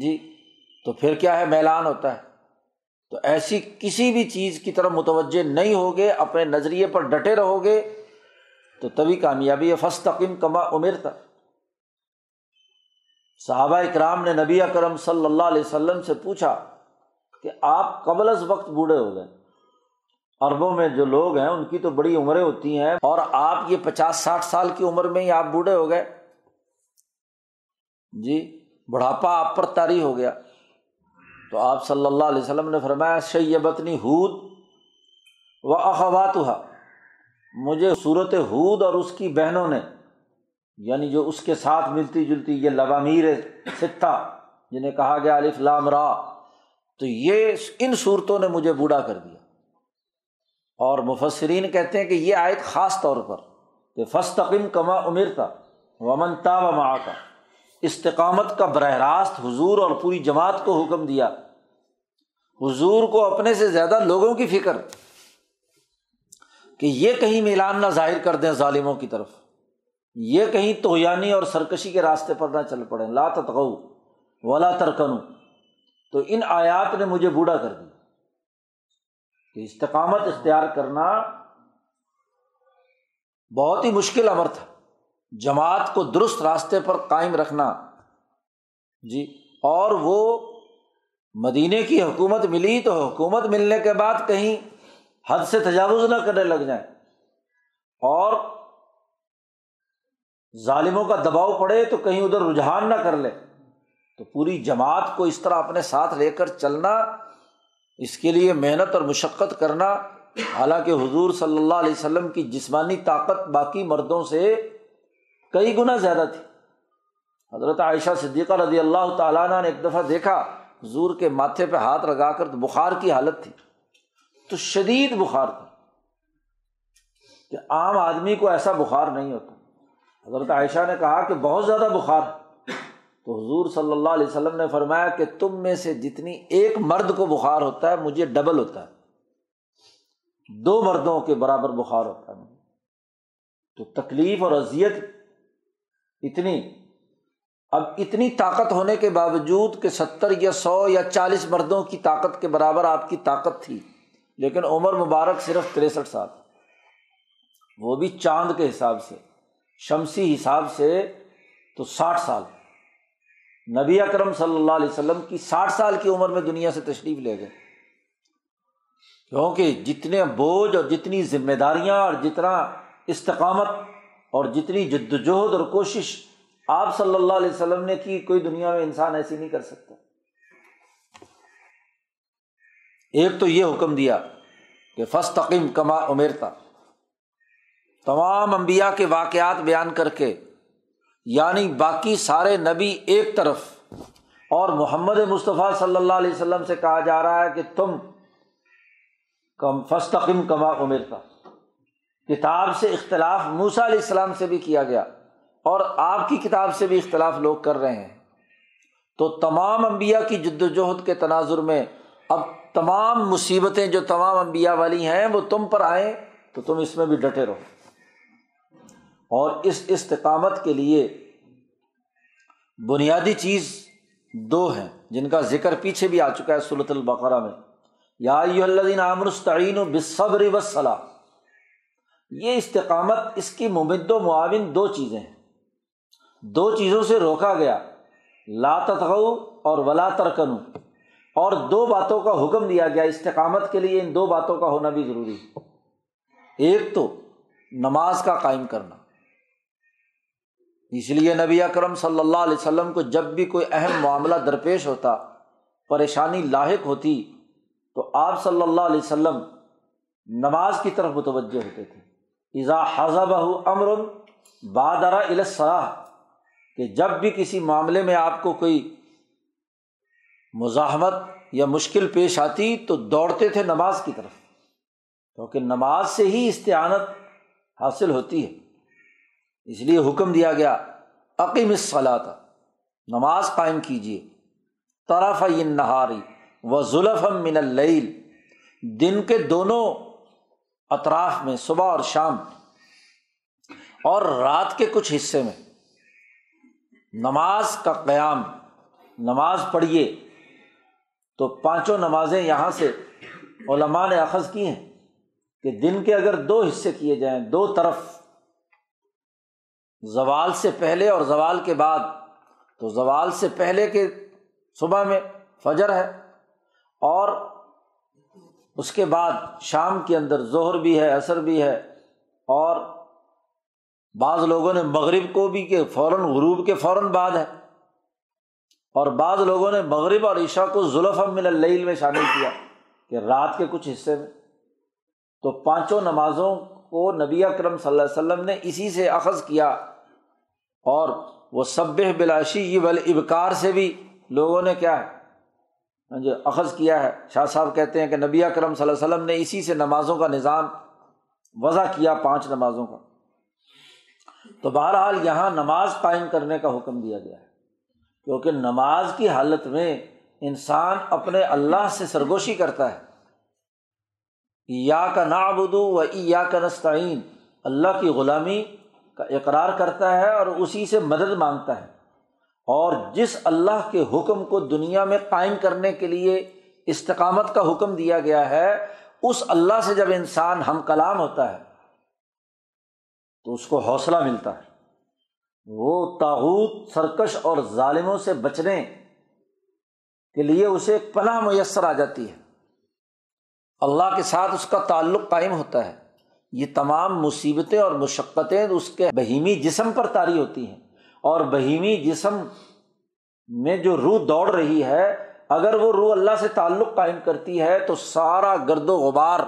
جی تو پھر کیا ہے؟ میلان ہوتا ہے۔ تو ایسی کسی بھی چیز کی طرف متوجہ نہیں ہوگے، اپنے نظریے پر ڈٹے رہو گے، تو تبھی کامیابی ہے۔ فسطم کما عمر تھا صحابہ اکرام نے نبی اکرم صلی اللہ علیہ وسلم سے پوچھا کہ آپ قبل از وقت بوڑھے ہو گئے۔ اربوں میں جو لوگ ہیں، ان کی تو بڑی عمریں ہوتی ہیں اور آپ یہ پچاس ساٹھ سال کی عمر میں ہی آپ بوڑھے ہو گئے۔ جی بڑھاپا آپ پر تاری ہو گیا۔ تو آپ صلی اللہ علیہ وسلم نے فرمایا، شیبتنی ہود و اخوات مجھے صورت ہود اور اس کی بہنوں نے یعنی جو اس کے ساتھ ملتی جلتی یہ لبامیر ستہ جنہیں کہا گیا علیف لام را، تو یہ ان صورتوں نے مجھے بوڑھا کر دیا۔ اور مفسرین کہتے ہیں کہ یہ آیت خاص طور پر کہ فستقم کما امیر تھا ومن تاب ماں کا استقامت کا براہ راست حضور اور پوری جماعت کو حکم دیا۔ حضور کو اپنے سے زیادہ لوگوں کی فکر کہ یہ کہیں میلان نہ ظاہر کر دیں ظالموں کی طرف۔ یہ کہیں توانی اور سرکشی کے راستے پر نہ چل پڑے لا تغو ولا ترکنو تو ان آیات نے مجھے بوڑھا کر دیا کہ استقامت اختیار کرنا بہت ہی مشکل امر تھا۔ جماعت کو درست راستے پر قائم رکھنا۔ جی اور وہ مدینے کی حکومت ملی تو حکومت ملنے کے بعد کہیں حد سے تجاوز نہ کرنے لگ جائیں۔ اور ظالموں کا دباؤ پڑے تو کہیں ادھر رجحان نہ کر لے۔ تو پوری جماعت کو اس طرح اپنے ساتھ لے کر چلنا، اس کے لیے محنت اور مشقت کرنا، حالانکہ حضور صلی اللہ علیہ وسلم کی جسمانی طاقت باقی مردوں سے کئی گنا زیادہ تھی۔ حضرت عائشہ صدیقہ رضی اللہ تعالیٰ نے ایک دفعہ دیکھا، حضور کے ماتھے پہ ہاتھ لگا کر بخار کی حالت تھی۔ تو شدید بخار تھا کہ عام آدمی کو ایسا بخار نہیں ہوتا۔ حضرت عائشہ نے کہا کہ بہت زیادہ بخار ہے۔ تو حضور صلی اللہ علیہ وسلم نے فرمایا کہ تم میں سے جتنی ایک مرد کو بخار ہوتا ہے، مجھے ڈبل ہوتا ہے۔ دو مردوں کے برابر بخار ہوتا ہے۔ تو تکلیف اور اذیت اتنی، اب اتنی طاقت ہونے کے باوجود کہ ستر یا سو یا چالیس مردوں کی طاقت کے برابر آپ کی طاقت تھی۔ لیکن عمر مبارک صرف تریسٹھ سال۔ وہ بھی چاند کے حساب سے۔ شمسی حساب سے تو ساٹھ سال۔ نبی اکرم صلی اللہ علیہ وسلم کی ساٹھ سال کی عمر میں دنیا سے تشریف لے گئے۔ کیونکہ جتنے بوجھ اور جتنی ذمہ داریاں اور جتنا استقامت اور جتنی جد وجہد اور کوشش آپ صلی اللہ علیہ وسلم نے کی، کوئی دنیا میں انسان ایسی نہیں کر سکتا۔ ایک تو یہ حکم دیا کہ فس تقیم کما امیرتا تمام انبیاء کے واقعات بیان کر کے یعنی باقی سارے نبی ایک طرف، اور محمد مصطفیٰ صلی اللہ علیہ وسلم سے کہا جا رہا ہے کہ تم کم فستقم کما امیرتا کتاب سے اختلاف موسا علیہ السلام سے بھی کیا گیا، اور آپ کی کتاب سے بھی اختلاف لوگ کر رہے ہیں۔ تو تمام انبیاء کی جد وجہد کے تناظر میں اب تمام مصیبتیں جو تمام انبیاء والی ہیں، وہ تم پر آئیں تو تم اس میں بھی ڈٹے رہو۔ اور اس استقامت کے لیے بنیادی چیز دو ہیں، جن کا ذکر پیچھے بھی آ چکا ہے صورت البقرہ میں۔ یا الدین عامرستعین و بصبر وصلاح یہ استقامت اس کی ممد و معاون دو چیزیں ہیں۔ دو چیزوں سے روکا گیا۔ لا تتغو اور ولا ترکن اور دو باتوں کا حکم دیا گیا۔ استقامت کے لیے ان دو باتوں کا ہونا بھی ضروری ہے۔ ایک تو نماز کا قائم کرنا۔ اس لیے نبی اکرم صلی اللہ علیہ وسلم کو جب بھی کوئی اہم معاملہ درپیش ہوتا، پریشانی لاحق ہوتی، تو آپ صلی اللہ علیہ وسلم نماز کی طرف متوجہ ہوتے تھے۔ ایزا حضب امر بادرا الصلاح، کہ جب بھی کسی معاملے میں آپ کو کوئی مزاحمت یا مشکل پیش آتی، تو دوڑتے تھے نماز کی طرف۔ کیونکہ نماز سے ہی استعانت حاصل ہوتی ہے۔ اس لیے حکم دیا گیا عقیم صلاح نماز قائم کیجیے طرف نہاری و ظلف من اللیل، دن کے دونوں اطراف میں، صبح اور شام، اور رات کے کچھ حصے میں۔ نماز کا قیام، نماز پڑھیے تو پانچوں نمازیں یہاں سے علماء نے اخذ کی ہیں کہ دن کے اگر دو حصے کیے جائیں، دو طرف زوال سے پہلے اور زوال کے بعد۔ تو زوال سے پہلے کے صبح میں فجر ہے اور اس کے بعد شام کے اندر ظہر بھی ہے، عصر بھی ہے اور بعض لوگوں نے مغرب کو بھی کہ فوراً غروب کے فوراً بعد ہے۔ اور بعض لوگوں نے مغرب اور عشاء کو ظلف من اللیل میں شامل کیا کہ رات کے کچھ حصے میں۔ تو پانچوں نمازوں کو نبی اکرم صلی اللہ علیہ وسلم نے اسی سے اخذ کیا اور وہ سب بلاشی بل ابکار سے بھی لوگوں نے کیا ہے، جو اخذ کیا ہے۔ شاہ صاحب کہتے ہیں کہ نبی اکرم صلی اللہ علیہ وسلم نے اسی سے نمازوں کا نظام وضع کیا، پانچ نمازوں کا۔ تو بہرحال یہاں نماز قائم کرنے کا حکم دیا گیا ہے۔ کیونکہ نماز کی حالت میں انسان اپنے اللہ سے سرگوشی کرتا ہے۔ یا کا نابدو و یا کا نستعین۔ اللہ کی غلامی کا اقرار کرتا ہے اور اسی سے مدد مانگتا ہے۔ اور جس اللہ کے حکم کو دنیا میں قائم کرنے کے لیے استقامت کا حکم دیا گیا ہے، اس اللہ سے جب انسان ہم کلام ہوتا ہے، تو اس کو حوصلہ ملتا ہے۔ وہ تاحود سرکش اور ظالموں سے بچنے کے لیے اسے پناہ میسر آ جاتی ہے۔ اللہ کے ساتھ اس کا تعلق قائم ہوتا ہے۔ یہ تمام مصیبتیں اور مشقتیں اس کے بہیمی جسم پر طاری ہوتی ہیں۔ اور بہیمی جسم میں جو روح دوڑ رہی ہے، اگر وہ روح اللہ سے تعلق قائم کرتی ہے، تو سارا گرد و غبار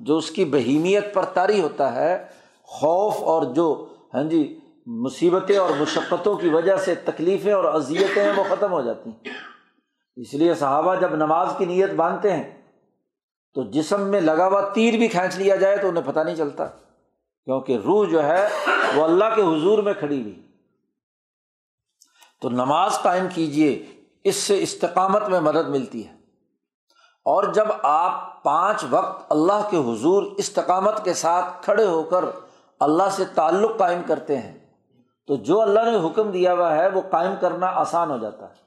جو اس کی بہیمیت پر طاری ہوتا ہے، خوف اور جو ہاں جی مصیبتیں اور مشقتوں کی وجہ سے تکلیفیں اور اذیتیں ہیں وہ ختم ہو جاتی ہیں۔ اس لیے صحابہ جب نماز کی نیت باندھتے ہیں تو جسم میں لگا ہوا تیر بھی کھینچ لیا جائے تو انہیں پتہ نہیں چلتا، کیونکہ روح جو ہے وہ اللہ کے حضور میں کھڑی ہوئی۔ تو نماز قائم کیجیے اس سے استقامت میں مدد ملتی ہے۔ اور جب آپ پانچ وقت اللہ کے حضور استقامت کے ساتھ کھڑے ہو کر اللہ سے تعلق قائم کرتے ہیں، تو جو اللہ نے حکم دیا ہوا ہے وہ قائم کرنا آسان ہو جاتا ہے۔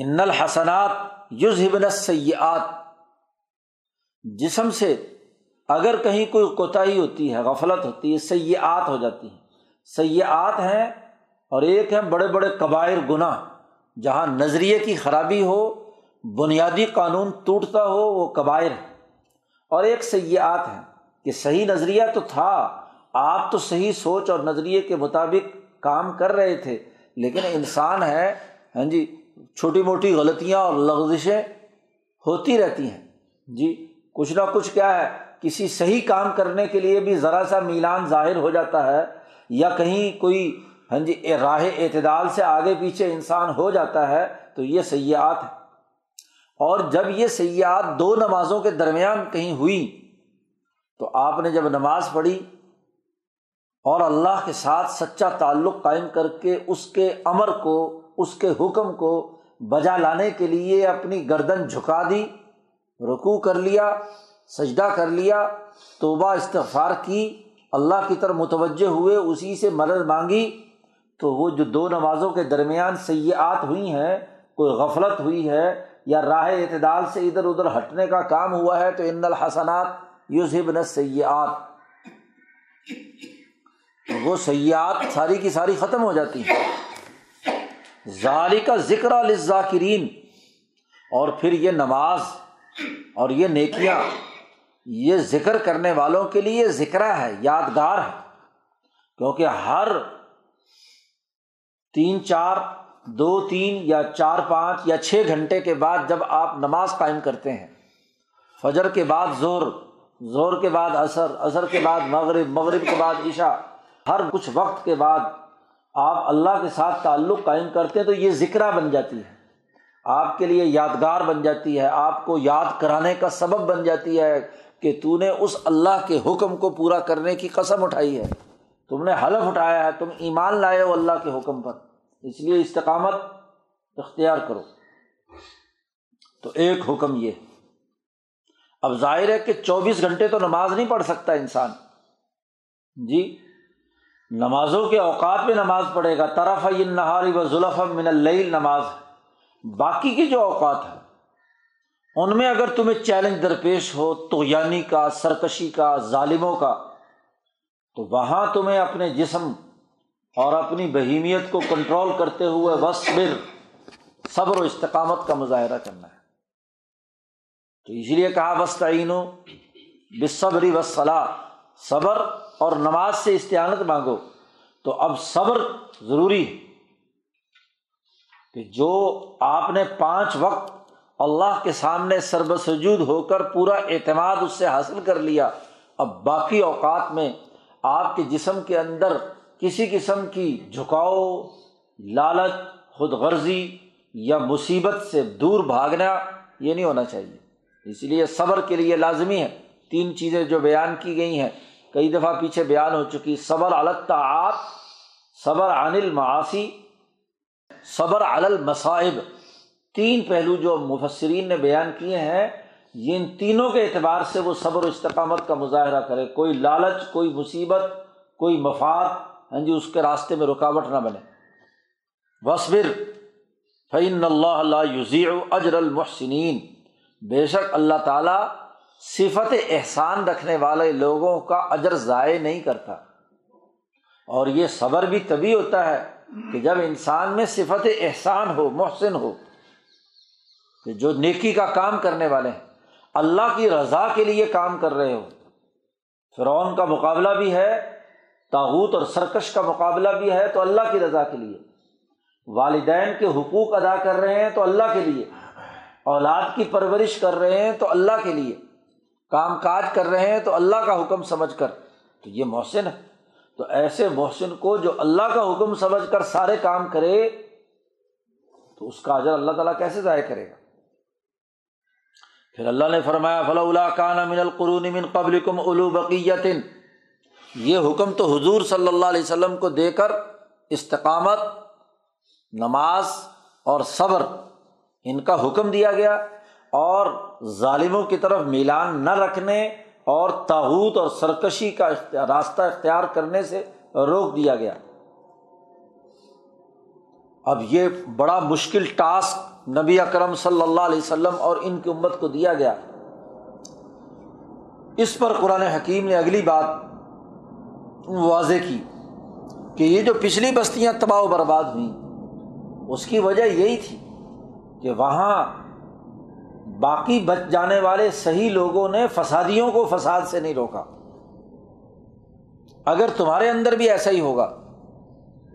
ان الحسنات یوزبن سیاحت جسم سے اگر کہیں کوئی کوتاہی ہوتی ہے، غفلت ہوتی ہے سیاحت ہو جاتی ہیں۔ سیاحت ہیں اور ایک ہے بڑے بڑے قبائر گناہ۔ جہاں نظریے کی خرابی ہو، بنیادی قانون ٹوٹتا ہو، وہ قبائر ہے اور ایک سیاحت ہے کہ صحیح نظریہ تو تھا، آپ تو صحیح سوچ اور نظریے کے مطابق کام کر رہے تھے، لیکن انسان ہے۔ ہاں جی چھوٹی موٹی غلطیاں اور لغزشیں ہوتی رہتی ہیں۔ جی کچھ نہ کچھ کیا ہے، کسی صحیح کام کرنے کے لیے بھی ذرا سا میلان ظاہر ہو جاتا ہے یا کہیں کوئی ہاں جی راہ اعتدال سے آگے پیچھے انسان ہو جاتا ہے تو یہ سیاحت ہے۔ اور جب یہ سیاحت دو نمازوں کے درمیان کہیں ہوئی تو آپ نے جب نماز پڑھی اور اللہ کے ساتھ سچا تعلق قائم کر کے اس کے امر کو اس کے حکم کو بجا لانے کے لیے اپنی گردن جھکا دی رکو کر لیا، سجدہ کر لیا، توبہ استغفار کی، اللہ کی طرف متوجہ ہوئے، اسی سے مدد مانگی۔ تو وہ جو دو نمازوں کے درمیان سیاحت ہوئی ہیں، کوئی غفلت ہوئی ہے یا راہ اعتدال سے ادھر ادھر ہٹنے کا کام ہوا ہے، تو ان الحسنات یوزبن سیاحت وہ سیاحت ساری کی ساری ختم ہو جاتی ہیں۔ ظالی کا ذکر ذاکرین اور پھر یہ نماز اور یہ نیکیاں، یہ ذکر کرنے والوں کے لیے ذکر ہے، یادگار ہے۔ کیونکہ ہر تین چار، دو تین یا چار پانچ یا چھ گھنٹے کے بعد جب آپ نماز قائم کرتے ہیں، فجر کے بعد زور زور کے بعد اثر اثر کے بعد مغرب مغرب کے بعد عشاء، ہر کچھ وقت کے بعد آپ اللہ کے ساتھ تعلق قائم کرتے ہیں تو یہ ذکر بن جاتی ہے۔ آپ کے لیے یادگار بن جاتی ہے۔ آپ کو یاد کرانے کا سبب بن جاتی ہے کہ تو نے اس اللہ کے حکم کو پورا کرنے کی قسم اٹھائی ہے۔ تم نے حلف اٹھایا ہے، تم ایمان لائے ہو اللہ کے حکم پر۔ اس لیے استقامت اختیار کرو۔ تو ایک حکم یہ۔ اب ظاہر ہے کہ چوبیس گھنٹے تو نماز نہیں پڑھ سکتا انسان۔ جی نمازوں کے اوقات میں نماز پڑھے گا، طرف نہاری و ظلف من اللیل نماز باقی کے جو اوقات ہیں، ان میں اگر تمہیں چیلنج درپیش ہو تو یعنی کا، سرکشی کا، ظالموں کا، تو وہاں تمہیں اپنے جسم اور اپنی بہیمیت کو کنٹرول کرتے ہوئے وصبر، صبر و استقامت کا مظاہرہ کرنا ہے۔ تو اس لیے کہا وسطین بصبری وصلاح صبر اور نماز سے استعانت مانگو تو اب صبر ضروری ہے کہ جو آپ نے پانچ وقت اللہ کے سامنے سرب سجود ہو کر پورا اعتماد اس سے حاصل کر لیا، اب باقی اوقات میں آپ کے جسم کے اندر کسی قسم کی جھکاؤ، لالچ خود غرضی یا مصیبت سے دور بھاگنا یہ نہیں ہونا چاہیے۔ اس لیے صبر کے لیے لازمی ہے۔ تین چیزیں جو بیان کی گئی ہیں کئی دفعہ پیچھے بیان ہو چکی، صبر الطاعت صبر عن المعاصی، صبر المصائب۔ تین پہلو جو مفسرین نے بیان کیے ہیں ان تینوں کے اعتبار سے وہ صبر و استقامت کا مظاہرہ کرے۔ کوئی لالچ، کوئی مصیبت، کوئی مفاد ہاں جی اس کے راستے میں رکاوٹ نہ بنے۔ وصبر فعین اللہ اللہ یوزیع اجر المحسنین بے شک اللہ تعالیٰ صفت احسان رکھنے والے لوگوں کا اجر ضائع نہیں کرتا۔ اور یہ صبر بھی تبھی ہوتا ہے کہ جب انسان میں صفت احسان ہو، محسن ہو، کہ جو نیکی کا کام کرنے والے ہیں، اللہ کی رضا کے لیے کام کر رہے ہو فرعون کا مقابلہ بھی ہے تاوت اور سرکش کا مقابلہ بھی ہے تو اللہ کی رضا کے لیے۔ والدین کے حقوق ادا کر رہے ہیں تو اللہ کے لیے۔ اولاد کی پرورش کر رہے ہیں تو اللہ کے لیے۔ کام کاج کر رہے ہیں تو اللہ کا حکم سمجھ کر۔ تو یہ محسن ہے۔ تو ایسے محسن کو جو اللہ کا حکم سمجھ کر سارے کام کرے، تو اس کا اجر اللہ تعالیٰ کیسے ضائع کرے گا؟ پھر اللہ نے فرمایا فلا کان من القرون من قبل کم الو یہ حکم تو حضور صلی اللہ علیہ وسلم کو دے کر استقامت، نماز اور صبر، ان کا حکم دیا گیا۔ اور ظالموں کی طرف میلان نہ رکھنے اور تاوت اور سرکشی کا راستہ اختیار کرنے سے روک دیا گیا۔ اب یہ بڑا مشکل ٹاسک نبی اکرم صلی اللہ علیہ وسلم اور ان کی امت کو دیا گیا۔ اس پر قرآن حکیم نے اگلی بات واضح کی کہ یہ جو پچھلی بستیاں تباہ و برباد ہوئیں، اس کی وجہ یہی تھی کہ وہاں باقی بچ جانے والے صحیح لوگوں نے فسادیوں کو فساد سے نہیں روکا۔ اگر تمہارے اندر بھی ایسا ہی ہوگا،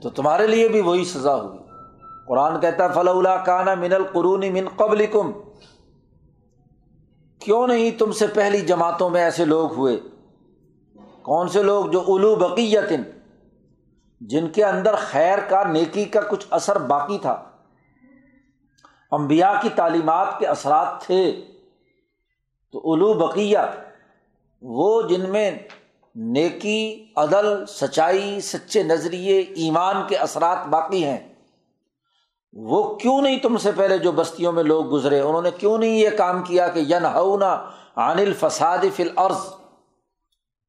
تو تمہارے لیے بھی وہی سزا ہوگی۔ قرآن کہتا ہے فلا کانا من القرون من قبل کم کیوں نہیں تم سے پہلی جماعتوں میں ایسے لوگ ہوئے؟ کون سے لوگ جو الو بقیت جن کے اندر خیر کا، نیکی کا کچھ اثر باقی تھا؟ امبیا کی تعلیمات کے اثرات تھے۔ تو الو بقیہ، وہ جن میں نیکی، عدل، سچائی، سچے نظریے، ایمان کے اثرات باقی ہیں، وہ کیوں نہیں تم سے پہلے جو بستیوں میں لوگ گزرے؟ انہوں نے کیوں نہیں یہ کام کیا کہ ین ہونا عن الفساد فی الارض؟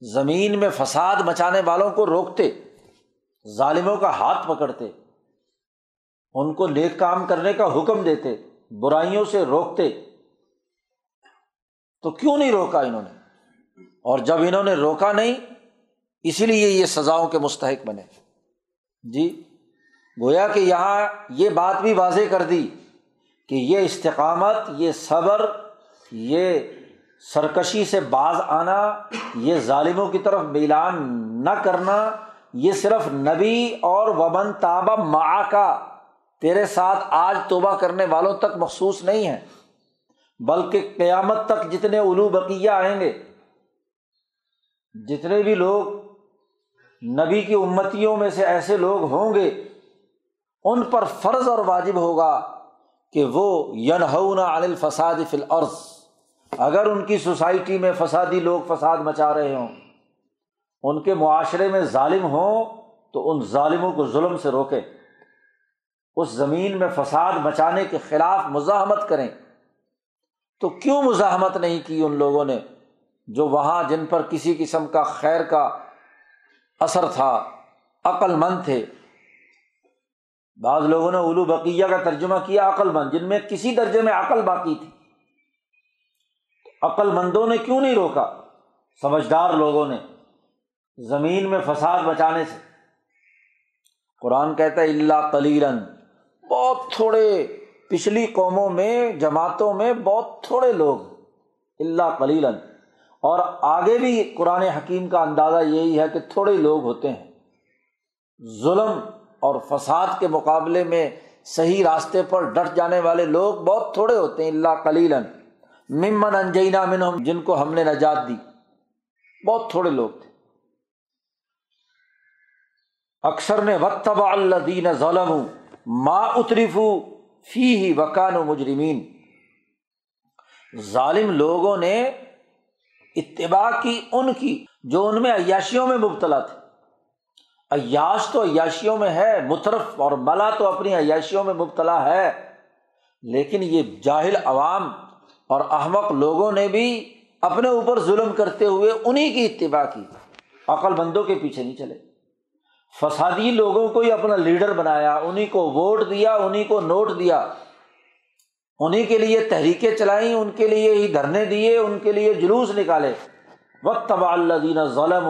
زمین میں فساد مچانے والوں کو روکتے، ظالموں کا ہاتھ پکڑتے۔ ان کو نیک کام کرنے کا حکم دیتے، برائیوں سے روکتے۔ تو کیوں نہیں روکا انہوں نے؟ اور جب انہوں نے روکا نہیں اسی لیے یہ سزاؤں کے مستحق بنے۔ جی گویا کہ یہاں یہ بات بھی واضح کر دی کہ یہ استقامت، یہ صبر، یہ سرکشی سے باز آنا، یہ ظالموں کی طرف میلان نہ کرنا، یہ صرف نبی اور وبن تابہ ماں کا تیرے ساتھ آج توبہ کرنے والوں تک مخصوص نہیں ہے، بلکہ قیامت تک جتنے الو بقیہ آئیں گے، جتنے بھی لوگ نبی کی امتیوں میں سے ایسے لوگ ہوں گے، ان پر فرض اور واجب ہوگا کہ وہ ینہونا عن الفساد فی الارض۔ اگر ان کی سوسائٹی میں فسادی لوگ فساد مچا رہے ہوں، ان کے معاشرے میں ظالم ہوں، تو ان ظالموں کو ظلم سے روکے اس زمین میں فساد مچانے کے خلاف مزاحمت کریں۔ تو کیوں مزاحمت نہیں کی ان لوگوں نے جو وہاں جن پر کسی قسم کا خیر کا اثر تھا، عقل مند تھے؟ بعض لوگوں نے الو بقیہ کا ترجمہ کیا، عقل مند، جن میں کسی درجے میں عقل باقی تھی۔ عقل مندوں نے کیوں نہیں روکا؟ سمجھدار لوگوں نے زمین میں فساد بچانے سے۔ قرآن کہتا ہے، اللہ کلیرن بہت تھوڑے پچھلی قوموں میں، جماعتوں میں بہت تھوڑے لوگ اللہ کلیلن اور آگے بھی قرآن حکیم کا اندازہ یہی ہے کہ تھوڑے لوگ ہوتے ہیں۔ ظلم اور فساد کے مقابلے میں صحیح راستے پر ڈٹ جانے والے لوگ بہت تھوڑے ہوتے ہیں اللہ کلیلن ممن انجینا من جن کو ہم نے نجات دی۔ بہت تھوڑے لوگ تھے۔ اکثر نے وقت اللہ دین ظلم ما اترفو فی ہی وکان و مجرمین۔ ظالم لوگوں نے اتباع کی ان کی جو ان میں عیاشیوں میں مبتلا تھے۔ عیاش تو عیاشیوں میں ہے، مترف اور ملا تو اپنی عیاشیوں میں مبتلا ہے۔ لیکن یہ جاہل عوام اور احمق لوگوں نے بھی اپنے اوپر ظلم کرتے ہوئے انہیں کی اتباع کی۔ عقل بندوں کے پیچھے نہیں چلے۔ فسادی لوگوں کو ہی اپنا لیڈر بنایا انہیں کو ووٹ دیا انہیں کو نوٹ دیا۔ انہیں کے لیے تحریکیں چلائیں، ان کے لیے ہی دھرنے دیے، ان کے لیے جلوس نکالے۔ وقت تبا اللہ دینا ظلم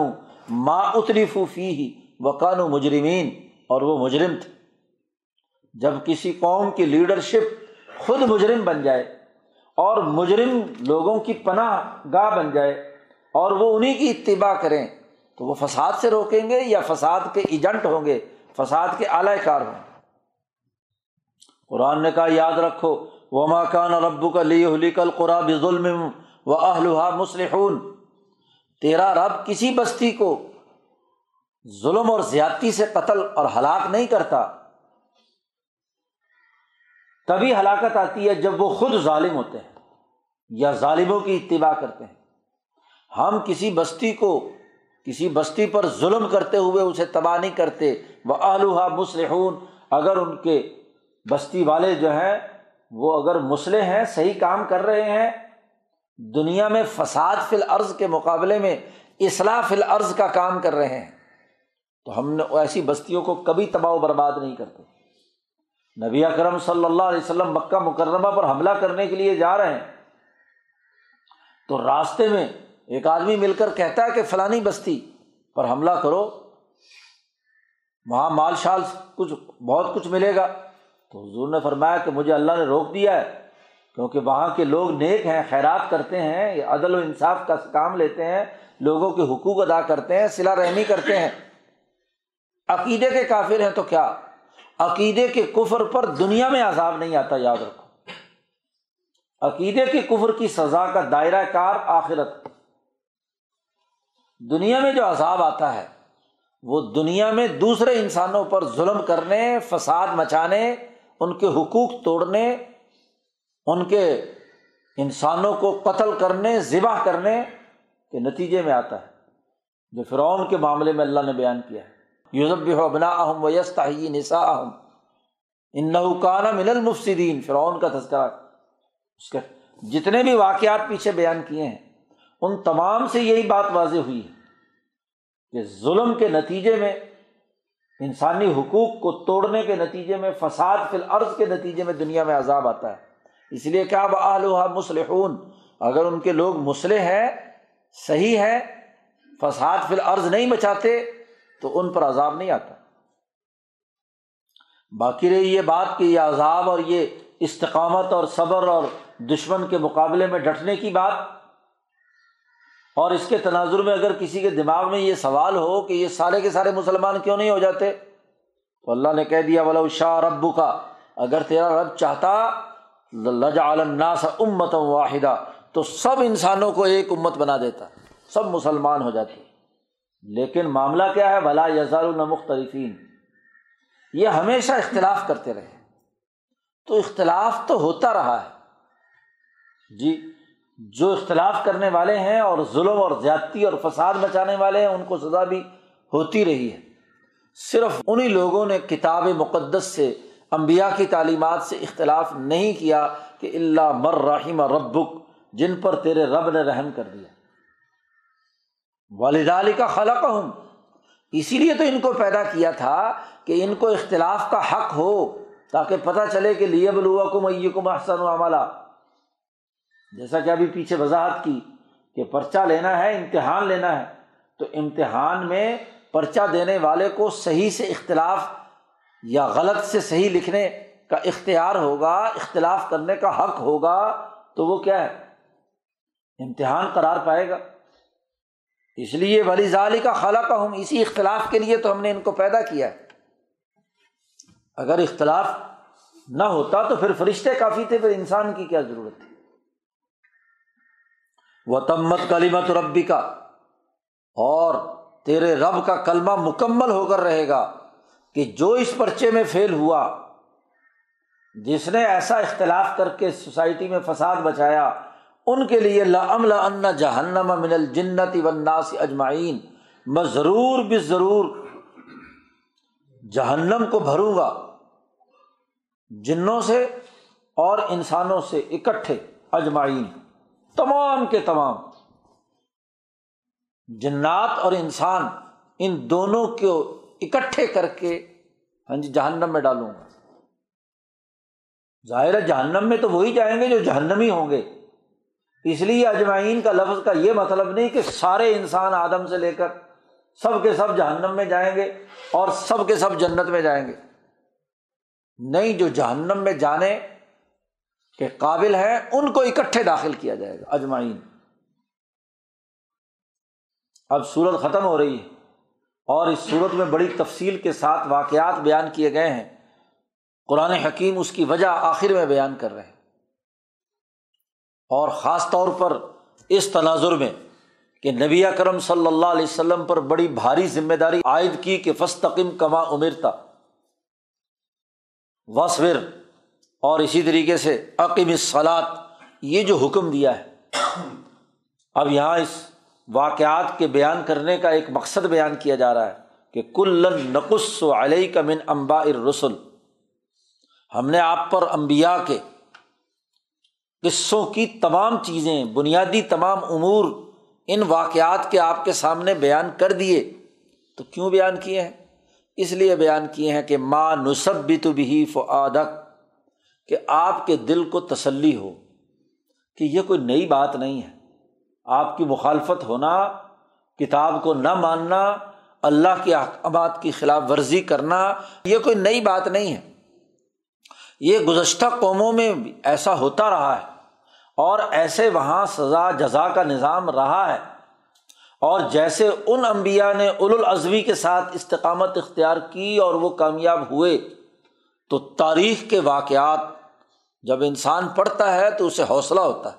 ماں اتری فوفی ہی وقان و مجرمین، اور وہ مجرم تھے۔ جب کسی قوم کی لیڈرشپ خود مجرم بن جائے اور مجرم لوگوں کی پناہ گاہ بن جائے اور وہ انہیں کی اتباع کریں تو وہ فساد سے روکیں گے یا فساد کے ایجنٹ ہوں گے؟ فساد کے اعلی کار ہوں۔ قرآن نے کہا، یاد رکھو وہ ماکان ربو کا لی کل قرآب ظلم و اہلحا مسلح تیرا رب کسی بستی کو ظلم اور زیادتی سے قتل اور ہلاک نہیں کرتا۔ تبھی ہلاکت آتی ہے جب وہ خود ظالم ہوتے ہیں یا ظالموں کی اتباع کرتے ہیں۔ ہم کسی بستی کو کسی بستی پر ظلم کرتے ہوئے اسے تباہ نہیں کرتے۔ وہ آلوہا مسلحون اگر ان کے بستی والے جو ہیں، وہ اگر مسلح ہیں، صحیح کام کر رہے ہیں، دنیا میں فساد فی العرض کے مقابلے میں اصلاح فی العرض کا کام کر رہے ہیں، تو ہم نے ایسی بستیوں کو کبھی تباہ و برباد نہیں کرتے۔ نبی اکرم صلی اللہ علیہ وسلم مکہ مکرمہ پر حملہ کرنے کے لیے جا رہے ہیں۔ تو راستے میں ایک آدمی مل کر کہتا ہے کہ فلانی بستی پر حملہ کرو، وہاں مال شال کچھ بہت کچھ ملے گا۔ تو حضور نے فرمایا کہ مجھے اللہ نے روک دیا ہے، کیونکہ وہاں کے لوگ نیک ہیں، خیرات کرتے ہیں عدل و انصاف کا کام لیتے ہیں، لوگوں کے حقوق ادا کرتے ہیں سلا رحمی کرتے ہیں۔ عقیدے کے کافر ہیں تو کیا؟ عقیدے کے کفر پر دنیا میں عذاب نہیں آتا، یاد رکھو۔ عقیدے کے کفر کی سزا کا دائرہ کار آخرت۔ دنیا میں جو عذاب آتا ہے، وہ دنیا میں دوسرے انسانوں پر ظلم کرنے، فساد مچانے، ان کے حقوق توڑنے، ان کے انسانوں کو قتل کرنے، ذبح کرنے کے نتیجے میں آتا ہے، جو فرعون کے معاملے میں اللہ نے بیان کیا ہے۔ یوزب ابنا اہم ویستا ہی نسا اہم ان نحکانہ من المفصدین فرعون کا تذکرہ، اس کے جتنے بھی واقعات پیچھے بیان کیے ہیں ان تمام سے یہی بات واضح ہوئی ہے کہ ظلم کے نتیجے میں، انسانی حقوق کو توڑنے کے نتیجے میں، فساد فی العرض کے نتیجے میں دنیا میں عذاب آتا ہے۔ اس لیے کیا بآلحہ مسلحون اگر ان کے لوگ مسلح ہے صحیح ہے فساد فی العرض نہیں بچاتے تو ان پر عذاب نہیں آتا۔ باقی رہی یہ بات کہ یہ عذاب اور یہ استقامت اور صبر اور دشمن کے مقابلے میں ڈٹنے کی بات اور اس کے تناظر میں اگر کسی کے دماغ میں یہ سوال ہو کہ یہ سارے کے سارے مسلمان کیوں نہیں ہو جاتے؟ تو اللہ نے کہہ دیا ولا شاہ رب کا اگر تیرا رب چاہتا لجا الناس امت واحدہ تو سب انسانوں کو ایک امت بنا دیتا، سب مسلمان ہو جاتے۔ لیکن معاملہ کیا ہے؟ بھلا یزار مختلفین۔ یہ ہمیشہ اختلاف کرتے رہے۔ تو اختلاف تو ہوتا رہا ہے۔ جی جو اختلاف کرنے والے ہیں اور ظلم اور زیادتی اور فساد مچانے والے ہیں، ان کو سزا بھی ہوتی رہی ہے۔ صرف انہیں لوگوں نے کتاب مقدس سے امبیا کی تعلیمات سے اختلاف نہیں کیا کہ اللہ مر رحیم ربک، جن پر تیرے رب نے رحم کر دیا۔ والد علی کا خلق ہوں اسی لیے تو ان کو پیدا کیا تھا کہ ان کو اختلاف کا حق ہو تاکہ پتہ چلے کہ لیے بلوا کو میے کو محسن و عملہ جیسا کہ ابھی پیچھے وضاحت کی کہ پرچہ لینا ہے، امتحان لینا ہے، تو امتحان میں پرچہ دینے والے کو صحیح سے اختلاف یا غلط سے صحیح لکھنے کا اختیار ہوگا، اختلاف کرنے کا حق ہوگا، تو وہ کیا ہے؟ امتحان قرار پائے گا۔ اس لیے ولی ظالی کا خلا کا ہوں اسی اختلاف کے لیے تو ہم نے ان کو پیدا کیا ہے۔ اگر اختلاف نہ ہوتا تو پھر فرشتے کافی تھے، پھر انسان کی کیا ضرورت تھی وہ تمت کلیمت ربی کا اور تیرے رب کا کلمہ مکمل ہو کر رہے گا کہ جو اس پرچے میں فیل ہوا، جس نے ایسا اختلاف کر کے سوسائٹی میں فساد بچایا ان کے لیے لمل ان تمام کے تمام۔ جنات اور انسان ان دونوں کو اکٹھے کر کے ہاں جی جہنم میں ڈالوں گا۔ ظاہر ہے جہنم میں تو وہی جائیں گے جو جہنمی ہوں گے۔ اس لیے اجمعین کا لفظ کا یہ مطلب نہیں کہ سارے انسان آدم سے لے کر سب کے سب جہنم میں جائیں گے اور سب کے سب جنت میں جائیں گے۔ نہیں، جو جہنم میں جانے کے قابل ہیں، ان کو اکٹھے داخل کیا جائے گا، اجمعین۔ اب سورت ختم ہو رہی ہے اور اس صورت میں بڑی تفصیل کے ساتھ واقعات بیان کیے گئے ہیں۔ قرآن حکیم اس کی وجہ آخر میں بیان کر رہے ہیں۔ اور خاص طور پر اس تناظر میں کہ نبی کرم صلی اللہ علیہ وسلم پر بڑی بھاری ذمہ داری عائد کی کہ فستقم کما امرتا۔ وصور اور اسی طریقے سے عقیم سلاد یہ جو حکم دیا ہے۔ اب یہاں اس واقعات کے بیان کرنے کا ایک مقصد بیان کیا جا رہا ہے کہ کل نقص و علیہ کا من امبا رسول ہم نے آپ پر امبیا کے قصوں کی تمام چیزیں، بنیادی تمام امور ان واقعات کے آپ کے سامنے بیان کر دیے۔ تو کیوں بیان کیے ہیں؟ اس لیے بیان کیے ہیں کہ ماں نصب بھی تو بھی فعادک کہ آپ کے دل کو تسلی ہو کہ یہ کوئی نئی بات نہیں ہے۔ آپ کی مخالفت ہونا، کتاب کو نہ ماننا، اللہ کے احکامات کی خلاف ورزی کرنا، یہ کوئی نئی بات نہیں ہے۔ یہ گزشتہ قوموں میں ایسا ہوتا رہا ہے اور ایسے وہاں سزا، جزا کا نظام رہا ہے۔ اور جیسے ان امبیا نے اول الازوی کے ساتھ استقامت اختیار کی اور وہ کامیاب ہوئے، تو تاریخ کے واقعات جب انسان پڑھتا ہے تو اسے حوصلہ ہوتا ہے۔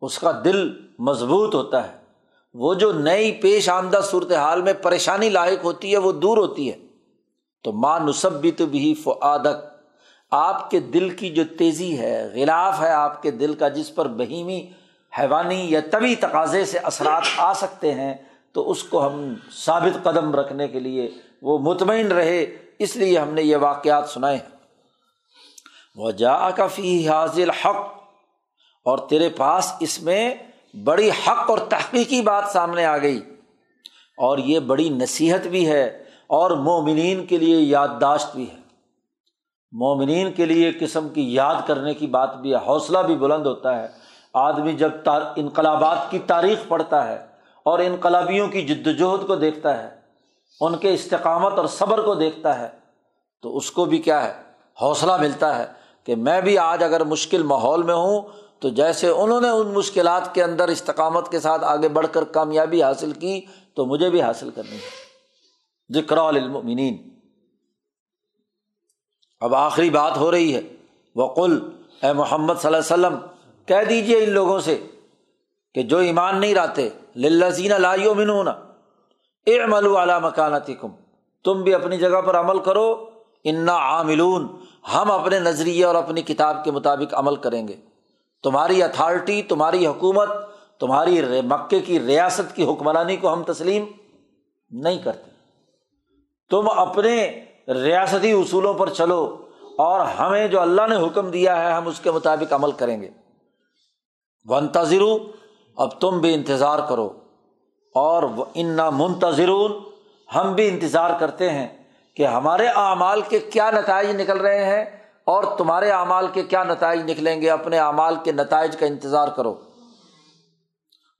اس کا دل مضبوط ہوتا ہے۔ وہ جو نئی پیش آمدہ صورت حال میں پریشانی لاحق ہوتی ہے، وہ دور ہوتی ہے۔ تو ماں نصب بھی تو بھی فعادک آپ کے دل کی جو تیزی ہے، غلاف ہے آپ کے دل کا، جس پر بہیمی، حیوانی یا طبی تقاضے سے اثرات آ سکتے ہیں، تو اس کو ہم ثابت قدم رکھنے کے لیے وہ مطمئن رہے۔ اس لیے ہم نے یہ واقعات سنائے ہیں۔ وہ جا کا فی حاضل حق اور تیرے پاس اس میں بڑی حق اور تحقیقی بات سامنے آ گئی۔ اور یہ بڑی نصیحت بھی ہے، اور مومنین کے لیے یادداشت بھی ہے۔ مومنین کے لیے قسم کی یاد کرنے کی بات بھی ہے، حوصلہ بھی بلند ہوتا ہے۔ آدمی جب انقلابات کی تاریخ پڑھتا ہے اور انقلابیوں کی جد وجہد کو دیکھتا ہے، ان کے استقامت اور صبر کو دیکھتا ہے، تو اس کو بھی کیا ہے؟ حوصلہ ملتا ہے۔ کہ میں بھی آج اگر مشکل ماحول میں ہوں تو جیسے انہوں نے ان مشکلات کے اندر استقامت کے ساتھ آگے بڑھ کر کامیابی حاصل کی تو مجھے بھی حاصل کرنی ہے۔ ذکر المنین اب آخری بات ہو رہی ہے۔ وقل، اے محمد صلی اللہ علیہ وسلم، کہہ دیجیے ان لوگوں سے کہ جو ایمان نہیں رہتے للزین لائیو منون اے ملو اعلیٰ مکانتی کم تم بھی اپنی جگہ پر عمل کرو، انا عاملون۔ ہم اپنے نظریے اور اپنی کتاب کے مطابق عمل کریں گے۔ تمہاری اتھارٹی تمہاری حکومت، تمہاری مکے کی ریاست کی حکمرانی کو ہم تسلیم نہیں کرتے۔ تم اپنے ریاستی اصولوں پر چلو اور ہمیں جو اللہ نے حکم دیا ہے، ہم اس کے مطابق عمل کریں گے۔ ونتظر اب تم بھی انتظار کرو۔ اور انا منتظرون، ہم بھی انتظار کرتے ہیں۔ کہ ہمارے اعمال کے کیا نتائج نکل رہے ہیں اور تمہارے اعمال کے کیا نتائج نکلیں گے؟ اپنے اعمال کے نتائج کا انتظار کرو۔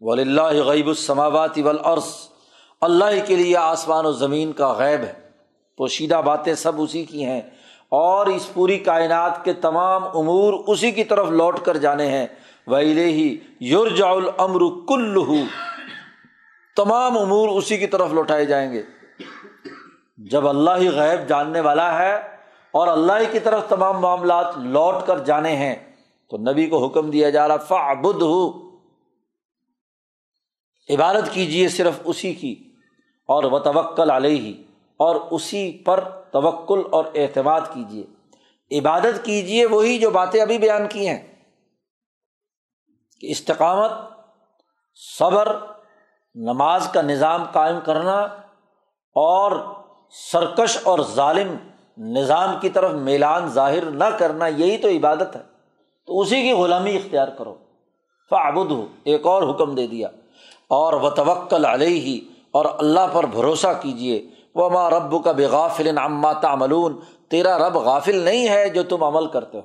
ولی اللہ غیب السماوات والارض اللہ کے لیے آسمان و زمین کا غیب ہے۔ پوشیدہ باتیں سب اسی کی ہیں۔ اور اس پوری کائنات کے تمام امور اسی کی طرف لوٹ کر جانے ہیں۔ ویلے ہی یورجا العمر کل تمام امور اسی کی طرف لوٹائے جائیں گے۔ جب اللہ ہی غیب جاننے والا ہے اور اللہ کی طرف تمام معاملات لوٹ کر جانے ہیں، تو نبی کو حکم دیا جا رہا فعبد ہو عبادت کیجیے صرف اسی کی، اور و توکل علیہ ہی اور اسی پر توکل اور اعتماد کیجیے عبادت کیجیے وہی جو باتیں ابھی بیان کی ہیں۔ کہ استقامت، صبر، نماز کا نظام قائم کرنا اور سرکش اور ظالم نظام کی طرف میلان ظاہر نہ کرنا، یہی تو عبادت ہے۔ تو اسی کی غلامی اختیار کرو۔ فعبد ہو ایک اور حکم دے دیا۔ اور و توکل علیہ ہی اور اللہ پر بھروسہ کیجیے وہ ماں رب کا بے غافل عما تعملون، تیرا رب غافل نہیں ہے جو تم عمل کرتے ہو۔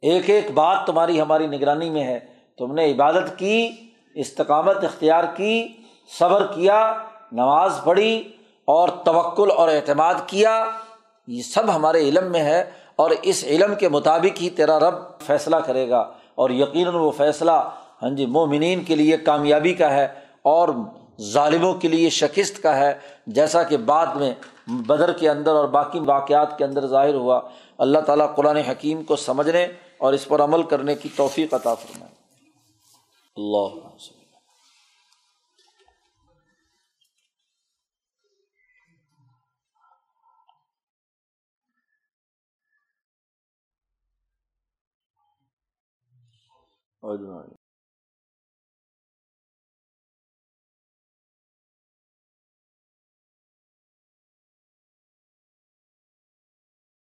ایک ایک بات تمہاری ہماری نگرانی میں ہے۔ تم نے عبادت کی، استقامت اختیار کی، صبر کیا، نماز پڑھی اور توکل اور اعتماد کیا، یہ سب ہمارے علم میں ہے اور اس علم کے مطابق ہی تیرا رب فیصلہ کرے گا۔ اور یقیناً وہ فیصلہ ہاں جی مومنین کے لیے کامیابی کا ہے اور ظالموں کے لیے شکست کا ہے۔ جیسا کہ بعد میں بدر کے اندر اور باقی واقعات کے اندر ظاہر ہوا۔ اللہ تعالیٰ قرآن حکیم کو سمجھنے اور اس پر عمل کرنے کی توفیق عطا فرمائے۔ اللہ اجمعین